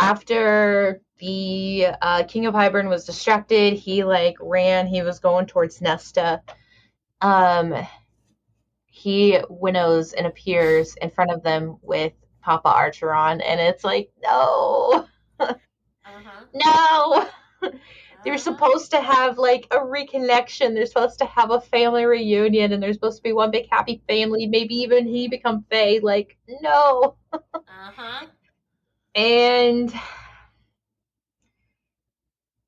After the uh, King of Hybern was distracted, he like ran. He was going towards Nesta. Um. He winnows and appears in front of them with Papa Archeron, and it's like no. No. They're supposed to have like a reconnection. They're supposed to have a family reunion and there's supposed to be one big happy family. Maybe even he become Fae. Like, no. Uh-huh. And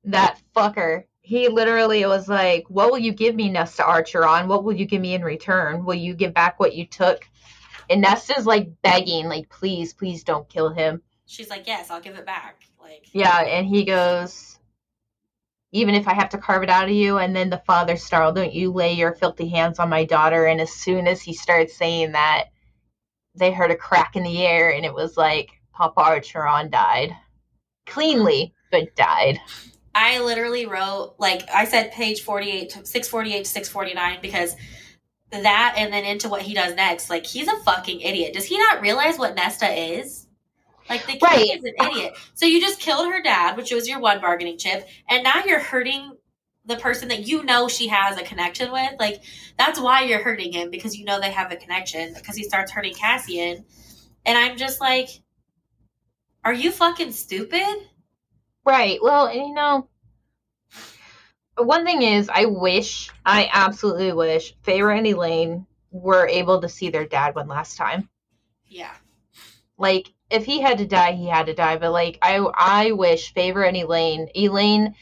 that fucker, he literally was like, What will you give me, Nesta Archeron? What will you give me in return? Will you give back what you took? And Nesta's like begging, like, please, please don't kill him. She's like, Yes, I'll give it back. Like Yeah, and he goes, even if I have to carve it out of you, and then the father snarled, don't you lay your filthy hands on my daughter. And as soon as he started saying that, they heard a crack in the air, and it was like Papa Archeron died. Cleanly, but died. I literally wrote like I said page 48 to 648 to 649 because that and then into what he does next like he's a fucking idiot. Does he not realize what Nesta is? Like the kid Right. is an idiot. So you just killed her dad, which was your one bargaining chip, and now you're hurting the person that you know she has a connection with. Like that's why you're hurting him because you know they have a connection because he starts hurting Cassian. And I'm just like are you fucking stupid? Right. Well, and you know, one thing is, I wish, I absolutely wish, Feyre and Elain were able to see their dad one last time. Yeah. like if he had to die he had to die but like i i wish favor and elain elain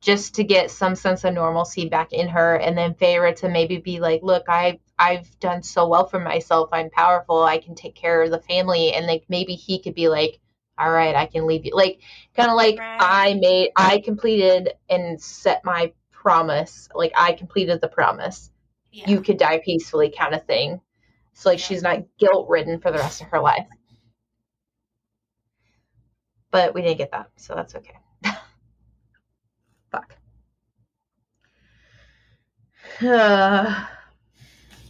just to get some sense of normalcy back in her and then Feyre to maybe be like, look, I I've done so well for myself. I'm powerful. I can take care of the family and like maybe he could be like, all right, I can leave you. Like kind of like Right. I made I completed and set my promise. Like I completed the promise. Yeah. You could die peacefully kind of thing. So like Yeah. she's not guilt ridden for the rest of her life. But we didn't get that, so that's okay. Fuck.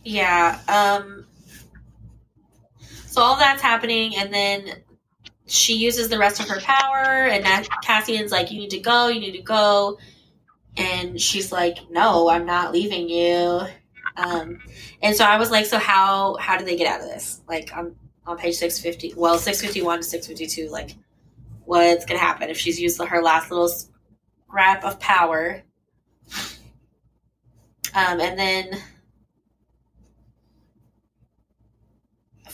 Yeah. Um so all that's happening and then she uses the rest of her power and Cassian's like, You need to go, you need to go and she's like, No, I'm not leaving you. Um and so I was like, So how how do they get out of this? Like on on page six fifty well, six fifty one to six fifty two, like what's gonna happen if she's used her last little scrap of power? Um and then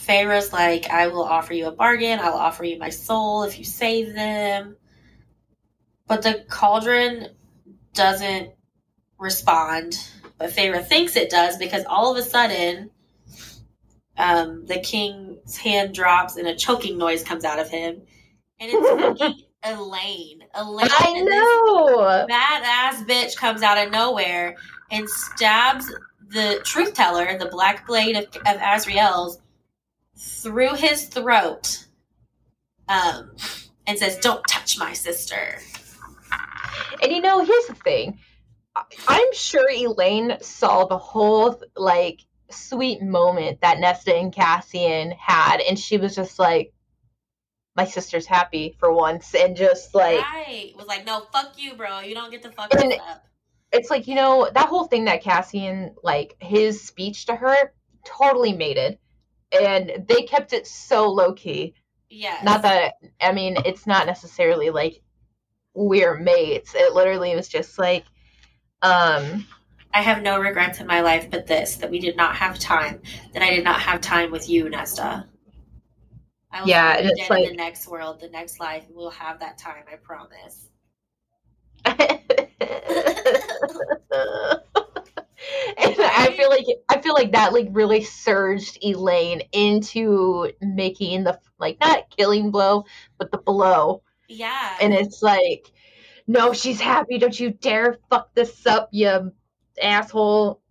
Feyre's like, I will offer you a bargain. I'll offer you my soul if you save them. But the cauldron doesn't respond. But Feyre thinks it does because all of a sudden, um, the king's hand drops and a choking noise comes out of him. And it's Elain. Elain, I know. badass bitch comes out of nowhere and stabs the truth teller, the black blade of, of Azriel's, through his throat, um, and says, "Don't touch my sister." And you know, here's the thing. I'm sure Elain saw the whole like sweet moment that Nesta and Cassian had, and she was just like, "My sister's happy for once," and just like right, was like, "No, fuck you, bro. You don't get to fuck And- up." it's like you know that whole thing that Cassian like his speech to her totally made it, and they kept it so low key. Yeah. Not that I mean, it's not necessarily like we're mates. It literally was just like, um, I have no regrets in my life, but this: that we did not have time. That I did not have time with you, Nesta. I will Yeah, and it's in like- the next world, the next life. We'll have that time. I promise. and I feel like I feel like that like really surged Elain into making the like not killing blow, but the blow. Yeah, And it's like, no, she's happy. Don't you dare fuck this up, you asshole.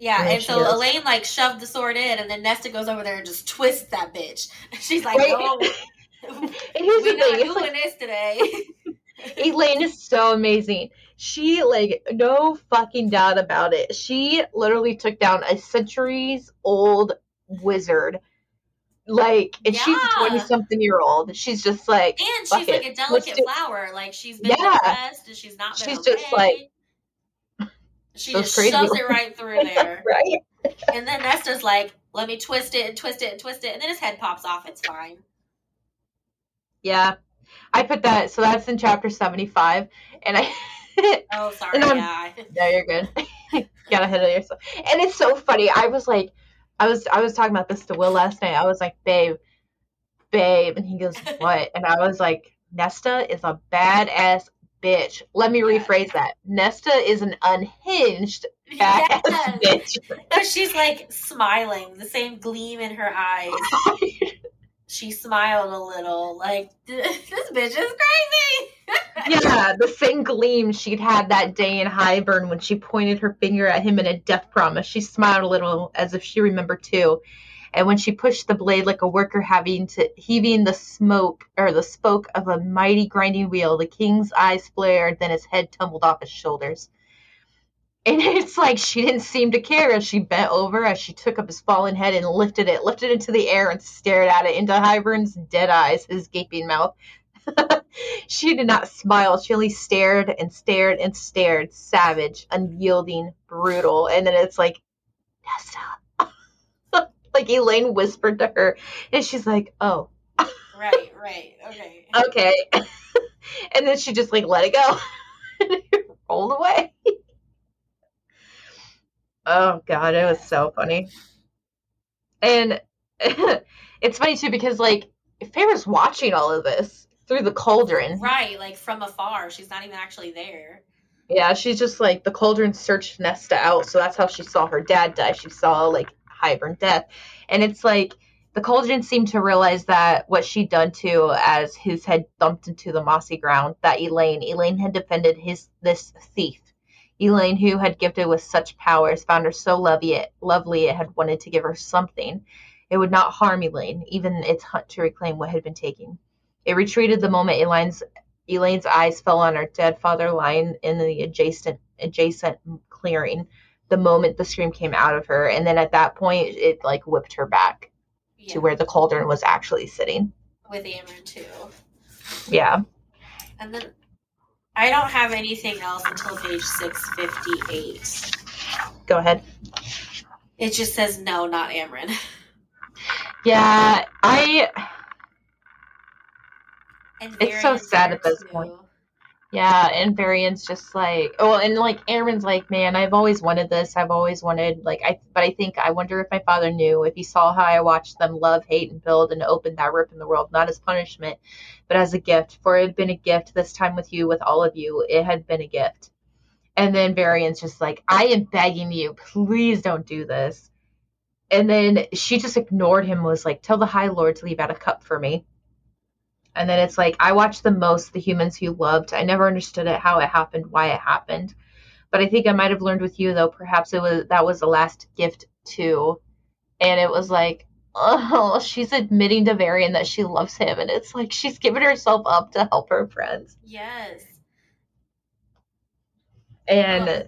Yeah, Yeah, and so is. Elain like shoved the sword in, and then Nesta goes over there and just twists that bitch. She's like, Right. "No, And here's the thing, doing like this today." Elain is so amazing. She like no fucking doubt about it. She literally took down a centuries old wizard. Like, and she's a twenty something year old. She's just like and she's like it. a Let's delicate flower. Like she's been Yeah. depressed, and she's not She's just like- she just shoves it right through there, right. and then Nesta's like, "Let me twist it and twist it and twist it," and then his head pops off. It's fine. Yeah. I put that so that's in chapter seventy five. And I Oh, sorry. And yeah. No, you're good. Got ahead of yourself. And it's so funny. I was like, I was I was talking about this to Will last night. I was like, babe, babe, and he goes, what? And I was like, Nesta is a badass bitch. Let me rephrase that. Nesta is an unhinged Yes. bitch. No, she's like smiling, the same gleam in her eyes. She smiled a little, like this bitch is crazy. yeah, the same gleam she'd had that day in Hybern when she pointed her finger at him in a death promise. She smiled a little as if she remembered too. And when she pushed the blade like a worker having to heaving the smoke or the spoke of a mighty grinding wheel, the king's eyes flared, then his head tumbled off his shoulders. And it's like she didn't seem to care as she bent over as she took up his fallen head and lifted it, lifted it into the air and stared at it into Hybern's dead eyes, his gaping mouth. she did not smile. She only stared and stared and stared, savage, unyielding, brutal. And then it's like, Nesta. Like Elain whispered to her, and she's like, oh, right, right, okay. okay. and then she just like let it go and it rolled away. oh god, it was so funny. And it's funny too because like Feyre's watching all of this through the cauldron. Right, like from afar. She's not even actually there. Yeah, she's just like the cauldron searched Nesta out, so that's how she saw her dad die. She saw like Hybern death. And it's like the cauldron seemed to realize that what she'd done to as his head thumped into the mossy ground, that Elain, Elain had defended his this thief. Elain, who had gifted with such powers, found her so lovely it, lovely it had wanted to give her something. It would not harm Elain, even its hunt to reclaim what had been taken. It retreated the moment Elain's Elain's eyes fell on her dead father lying in the adjacent adjacent clearing. The moment the scream came out of her, and then at that point, it like whipped her back Yeah. to where the cauldron was actually sitting. with Amren too. Yeah. And then I don't have anything else until page six fifty eight. Go ahead. It just says no, not Amren. Yeah, I And It's so sad at this point. Yeah, and Varian's just like, oh, and like Aaron's like, man, I've always wanted this. I've always wanted like, I, but I think I wonder if my father knew if he saw how I watched them love, hate, and build and open that rip in the world, not as punishment, but as a gift. For it had been a gift this time with you, with all of you. It had been a gift. And then Varian's just like, I am begging you, please don't do this. And then she just ignored him. Was like, tell the High Lord to leave out a cup for me. And then it's like I watched the most the humans Who loved. I never understood it, how it happened, why it happened. But I think I might have learned with you though. Perhaps it was that was the last gift too. And it was like, oh, she's admitting to Varian that she loves him, and it's like she's given herself up to help her friends. Yes. And Ugh.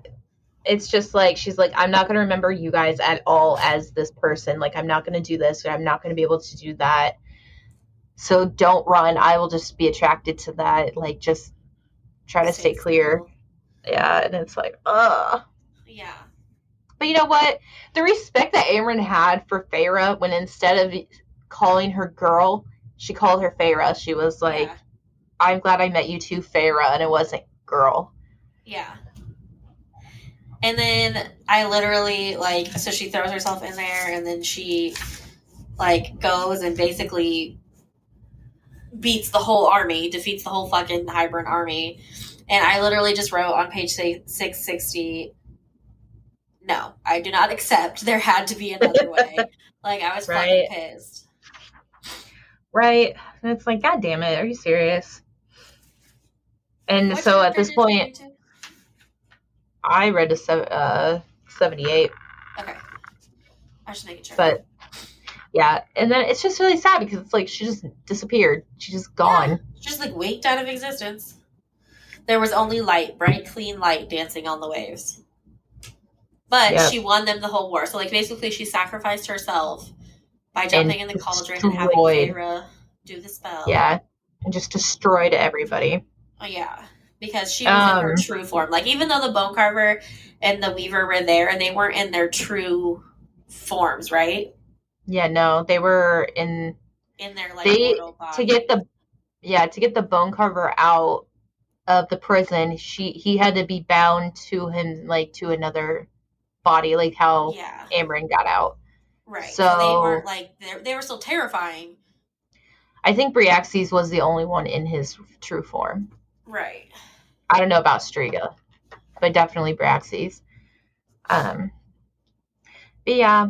it's just like she's like, I'm not gonna remember you guys at all as this person. Like I'm not gonna do this, I'm not gonna be able to do that. So don't run. I will just be attracted to that. Like just try to stay clear. Yeah, and it's like, ugh. Yeah. But you know what? The respect that Amren had for Feyre when instead of calling her girl, she called her Feyre. She was like, yeah. I'm glad I met you too, Feyre, and it wasn't girl. Yeah. And then I literally like so she throws herself in there and then she like goes and basically beats the whole army, defeats the whole fucking Hybern army. And I literally just wrote on page 660 no, I do not accept. There had to be another way. like I was Right. fucking pissed. Right? And it's like, God damn it, are you serious? And What so at this point. I read to sev- uh, 78. Okay. I should make a sure. But yeah, and then it's just really sad because it's like she just disappeared. She's just gone. just like winked out of existence. There was only light, bright, clean light dancing on the waves. But Yep. she won them the whole war. So, like, basically, she sacrificed herself by jumping in the cauldron and having destroyed. Feyre do the spell. Yeah, and just destroyed everybody. Oh, yeah. Because she was in her Um, true form. Like, even though the bone carver and the weaver were there, and they weren't in their true forms, right? Yeah, no, they were in In their, like, They- body. to get the yeah to get the bone carver out of the prison. She he had to be bound to him like to another body, like how Yeah. Amron got out. Right. So, they weren't, like, they they were still terrifying. I think Bryaxis was the only one in his true form. Right. I don't know about Stryga, but definitely Braxes. Um, but yeah,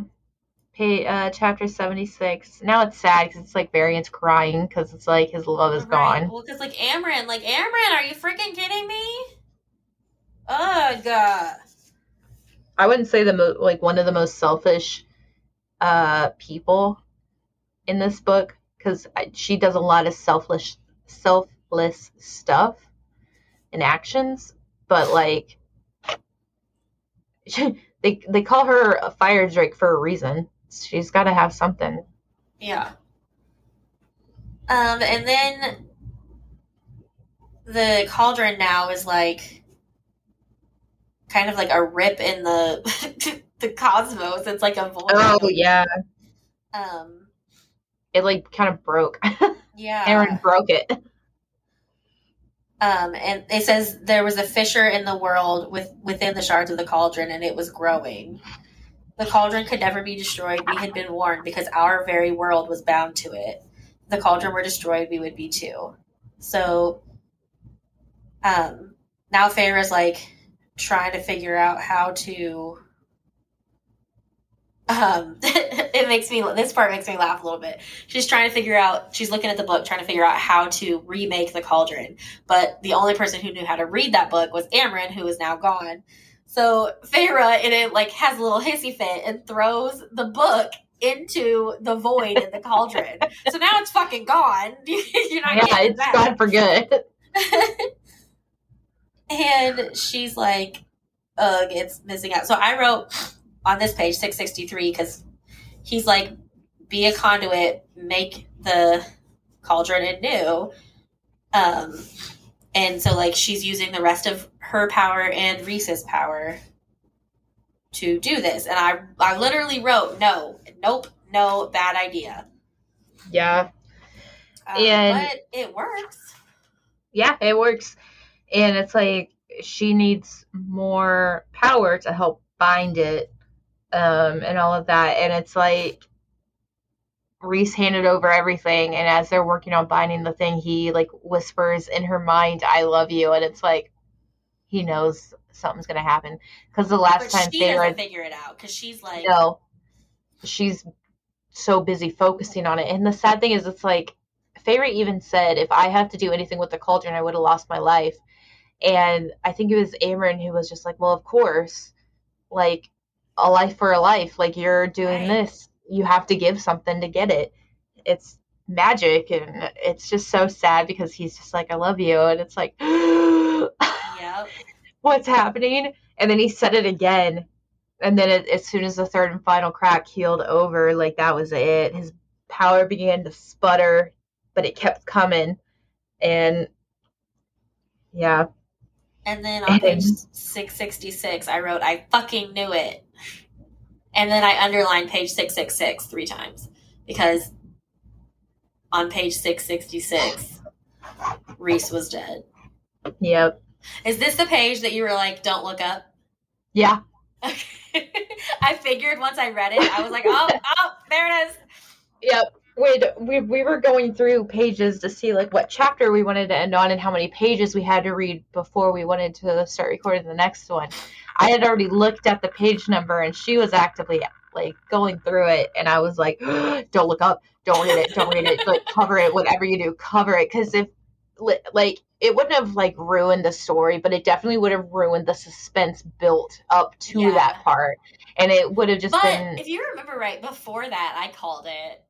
pay, uh, chapter 76. Now it's sad because it's like Varian's crying because it's like his love is Right. gone. Well, because like Amren, like Amren, are you freaking kidding me? Ugh. uh, I wouldn't say the mo- like one of the most selfish uh, people in this book because she does a lot of selfless, selfless stuff and actions, but like they they call her a fire drake for a reason. She's got to have something. Yeah. Um, and then the cauldron now is like kind of like a rip in the the cosmos. It's like a void. Oh yeah, Um. it like kind of broke. Yeah. Aaron broke it. Um, and it says there was a fissure in the world with within the shards of the cauldron, and it was growing. The cauldron could never be destroyed. We had been warned because our very world was bound to it. If the cauldron were destroyed, we would be too. So, um, now Feyre's like, trying to figure out how to um it makes me this part makes me laugh a little bit she's trying to figure out she's looking at the book trying to figure out how to remake the cauldron but the only person who knew how to read that book was Amren who is now gone so Feyre in it like has a little hissy fit and throws the book into the void in the cauldron so now it's fucking gone you're not yeah, it's back. gone for good. and she's like, ugh, it's missing out. So I wrote on this page 663 because he's like, be a conduit, make the cauldron anew. Um, and so like she's using the rest of her power and Rhys's power to do this. And I I literally wrote, no, nope, no, bad idea. Yeah, Um, And- but it works. yeah, it works. And it's like she needs more power to help bind it um, and all of that. And it's like Rhys handed over everything. And as they're working on binding the thing, he like whispers in her mind, I love you. And it's like he knows something's going to happen. Because the last But time she they were doesn't figure it out because she's like, no, she's so busy focusing on it. And the sad thing is, it's like Feyre even said, if I have to do anything with the cauldron, I would have lost my life. And I think it was Amren who was just like, well, of course, like a life for a life. Like you're doing Right. this, you have to give something to get it. It's magic, and it's just so sad because he's just like, I love you, and it's like, yep. what's happening? And then he said it again. And then it, as soon as the third and final crack healed over, like that was it. His power began to sputter, but it kept coming. And yeah, And then on page 666, I wrote, I fucking knew it. And then I underlined page 666 three times because on page 666, Rhys was dead. yep, Is this the page that you were like, don't look up? yeah, Okay. I figured once I read it, I was like, oh, oh, there it is. yep. Wait, we we were going through pages to see like what chapter we wanted to end on and how many pages we had to read before we wanted to start recording the next one. I had already looked at the page number and she was actively like going through it and I was like, don't look up, don't read it, don't read it, like cover it, whatever you do, cover it. Because if like it wouldn't have like ruined the story, but it definitely would have ruined the suspense built up to Yeah. that part, and it would have just But been if you remember right, before that, I called it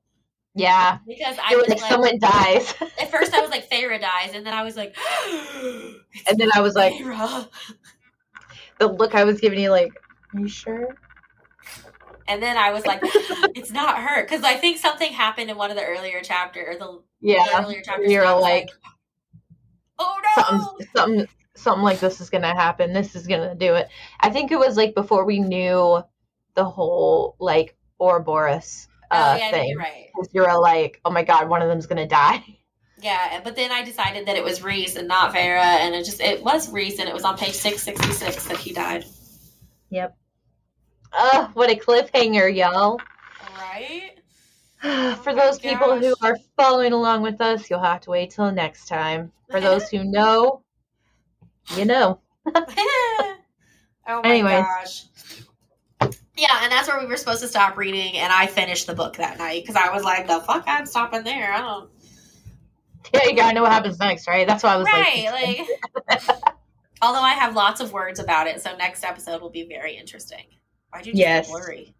yeah. because I It was like like, someone dies, at first I was like, Feyre dies, and then I was like, and then I was like, Feyre. the look I was giving you, like, are you sure? And then I was like, it's not her. Because I think something happened in one of the earlier chapters, the, the Yeah, earlier chapters. you're was like, oh no. something, something, something like this is gonna happen. This is gonna do it. I think it was like before we knew the whole like Ouroboros oh, uh, yeah, thing. you're right. 'Cause You're like, oh my god, one of them's gonna die. Yeah, but then I decided that it was Rhys and not Vera, and it just it was Rhys, and it was on page six sixty six that he died. Yep. Oh, what a cliffhanger, y'all. Right? For Oh those people who are following along with us, you'll have to wait till next time. For those who know, you know. oh my Anyways. gosh. Yeah, and that's where we were supposed to stop reading, and I finished the book that night because I was like, "The fuck, I'm stopping there." I don't. Yeah, you gotta know what happens next, right? That's why I was right, like, like. although I have lots of words about it, so next episode will be very interesting. Why'd you just Yes. blurry?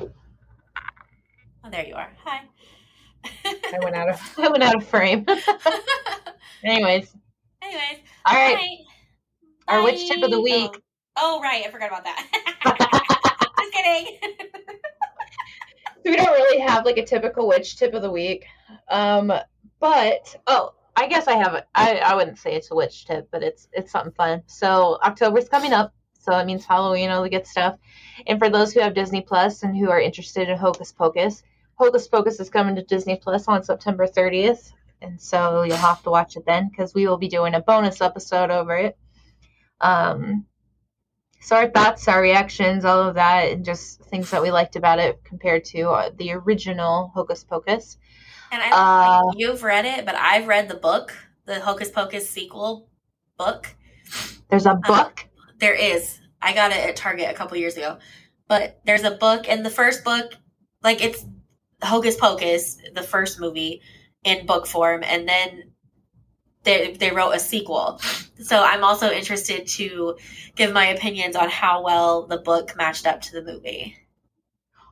Oh, there you are. Hi. I went out of I went out of frame. Anyways, Anyways, all right. bye. Our witch tip of the week. Oh, oh, right, I forgot about that. Just kidding. so we don't really have like a typical witch tip of the week. Um, but oh, I guess I have. a- I I wouldn't say it's a witch tip, but it's it's something fun. So October's coming up, so it means Halloween, all the good stuff. And for those who have Disney Plus and who are interested in Hocus Pocus, Hocus Pocus is coming to Disney Plus on September 30th, and so you'll have to watch it then because we will be doing a bonus episode over it. Um, so our thoughts, our reactions, all of that, and just things that we liked about it compared to uh, the original Hocus Pocus. And I don't Uh, think you've read it, but I've read the book, the Hocus Pocus sequel book. There's a book. Uh, there is. I got it at Target a couple years ago. But there's a book, and the first book, like it's Hocus Pocus, the first movie in book form, and then they they wrote a sequel. So I'm also interested to give my opinions on how well the book matched up to the movie.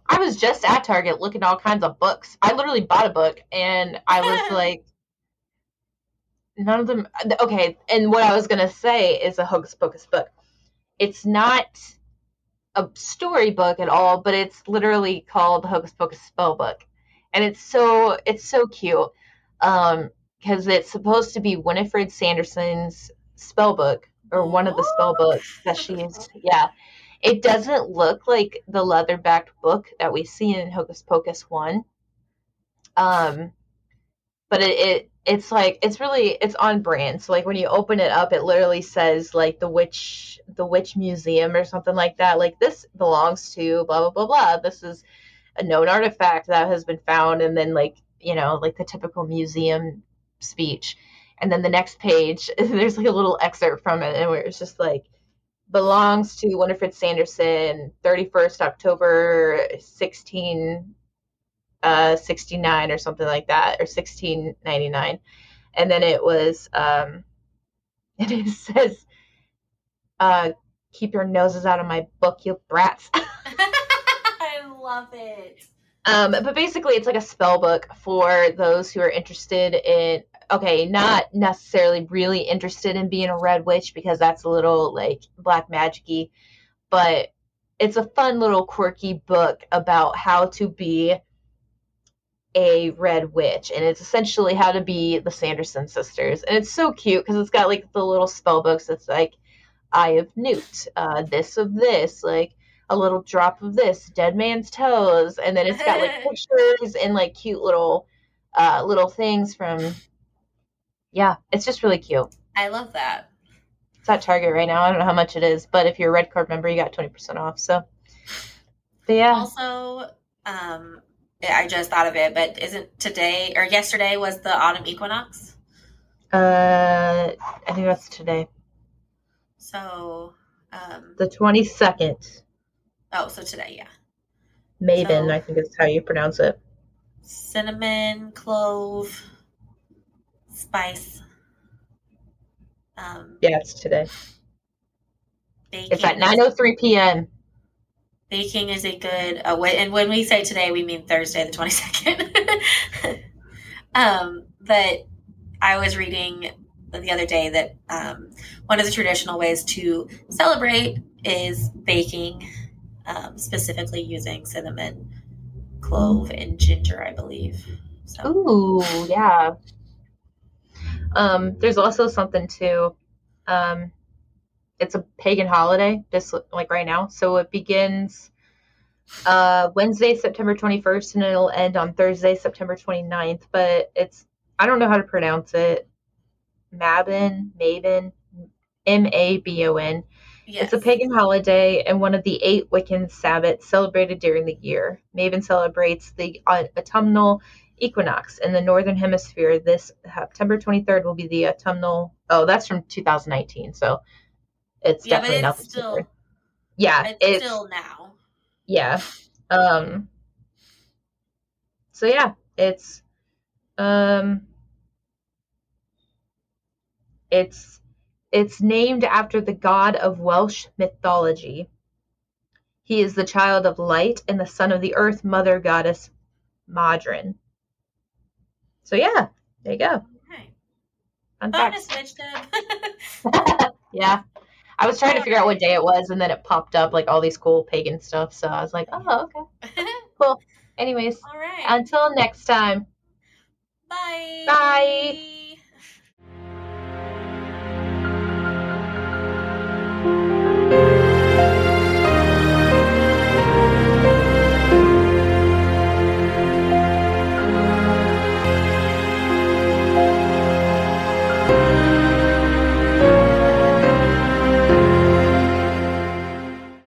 I was just at Target looking at all kinds of books. I literally bought a book and I was like none of them okay, and what I was going to say is a Hocus Pocus book. It's not a storybook at all, but it's literally called the Hocus Pocus spell book. And it's so it's so cute. Um because it's supposed to be Winifred Sanderson's spell book or one of the spell books that she's yeah. It doesn't look like the leather-backed book that we see in Hocus Pocus 1. Um but it, it it's like it's really it's on brand. So like when you open it up, it literally says like the witch the witch museum or something like that. Like this belongs to blah blah blah blah. This is a known artifact that has been found, and then like you know like the typical museum speech. And then the next page, there's like a little excerpt from it, and where it's just like belongs to Winifred Sanderson, 31st October 16 uh, 69 or something like that, or 1699. And then it was, um, it says, uh, keep your noses out of my book, you brats. I love it. Um, but basically, it's like a spell book for those who are interested in, okay, not necessarily really interested in being a red witch because that's a little like black magicy, but it's a fun little quirky book about how to be a red witch and it's essentially how to be the sanderson sisters and it's so cute because it's got like the little spell books that's like eye of newt uh, this of this like a little drop of this dead man's toes and then it's got like pictures and like cute little uh, little things from yeah it's just really cute i love that it's at target right now i don't know how much it is but if you're a red card member you got 20% off so but yeah also um I just thought of it, but isn't today or yesterday was the autumn equinox? Uh, I think that's today. So, um, the twenty second. Oh, so today, yeah. Maven, so, I think is how you pronounce it. Cinnamon, clove, spice. Um, yeah, it's today. Baking. It's at nine oh three p.m. Baking is a good, uh, and when we say today, we mean Thursday, the 22nd. um, but I was reading the other day that um, one of the traditional ways to celebrate is baking, um, specifically using cinnamon, clove, and ginger, I believe. So. Ooh, yeah. Um, there's also something too. Um, it's a pagan holiday, just like right now. So it begins uh, Wednesday, September 21st, and it'll end on Thursday, September 29th. But it's, I don't know how to pronounce it. Mabon, Mabon, M A B O N. Yes. It's a pagan holiday and one of the eight Wiccan Sabbats celebrated during the year. Mabon celebrates the autumnal equinox in the northern hemisphere. This September 23rd will be the autumnal. Oh, that's from 2019. So it's yeah, definitely not still. Yeah, it's, it's still now. Yeah. Um. So yeah, it's um. It's it's named after the god of Welsh mythology. He is the child of light and the son of the earth mother goddess Madryn. So yeah, there you go. Okay. Fun Bonus yeah. I was trying to figure out what day it was, and then it popped up like all these cool pagan stuff. So I was like, oh, okay, cool. Anyways, all right. Until next time. Bye. Bye.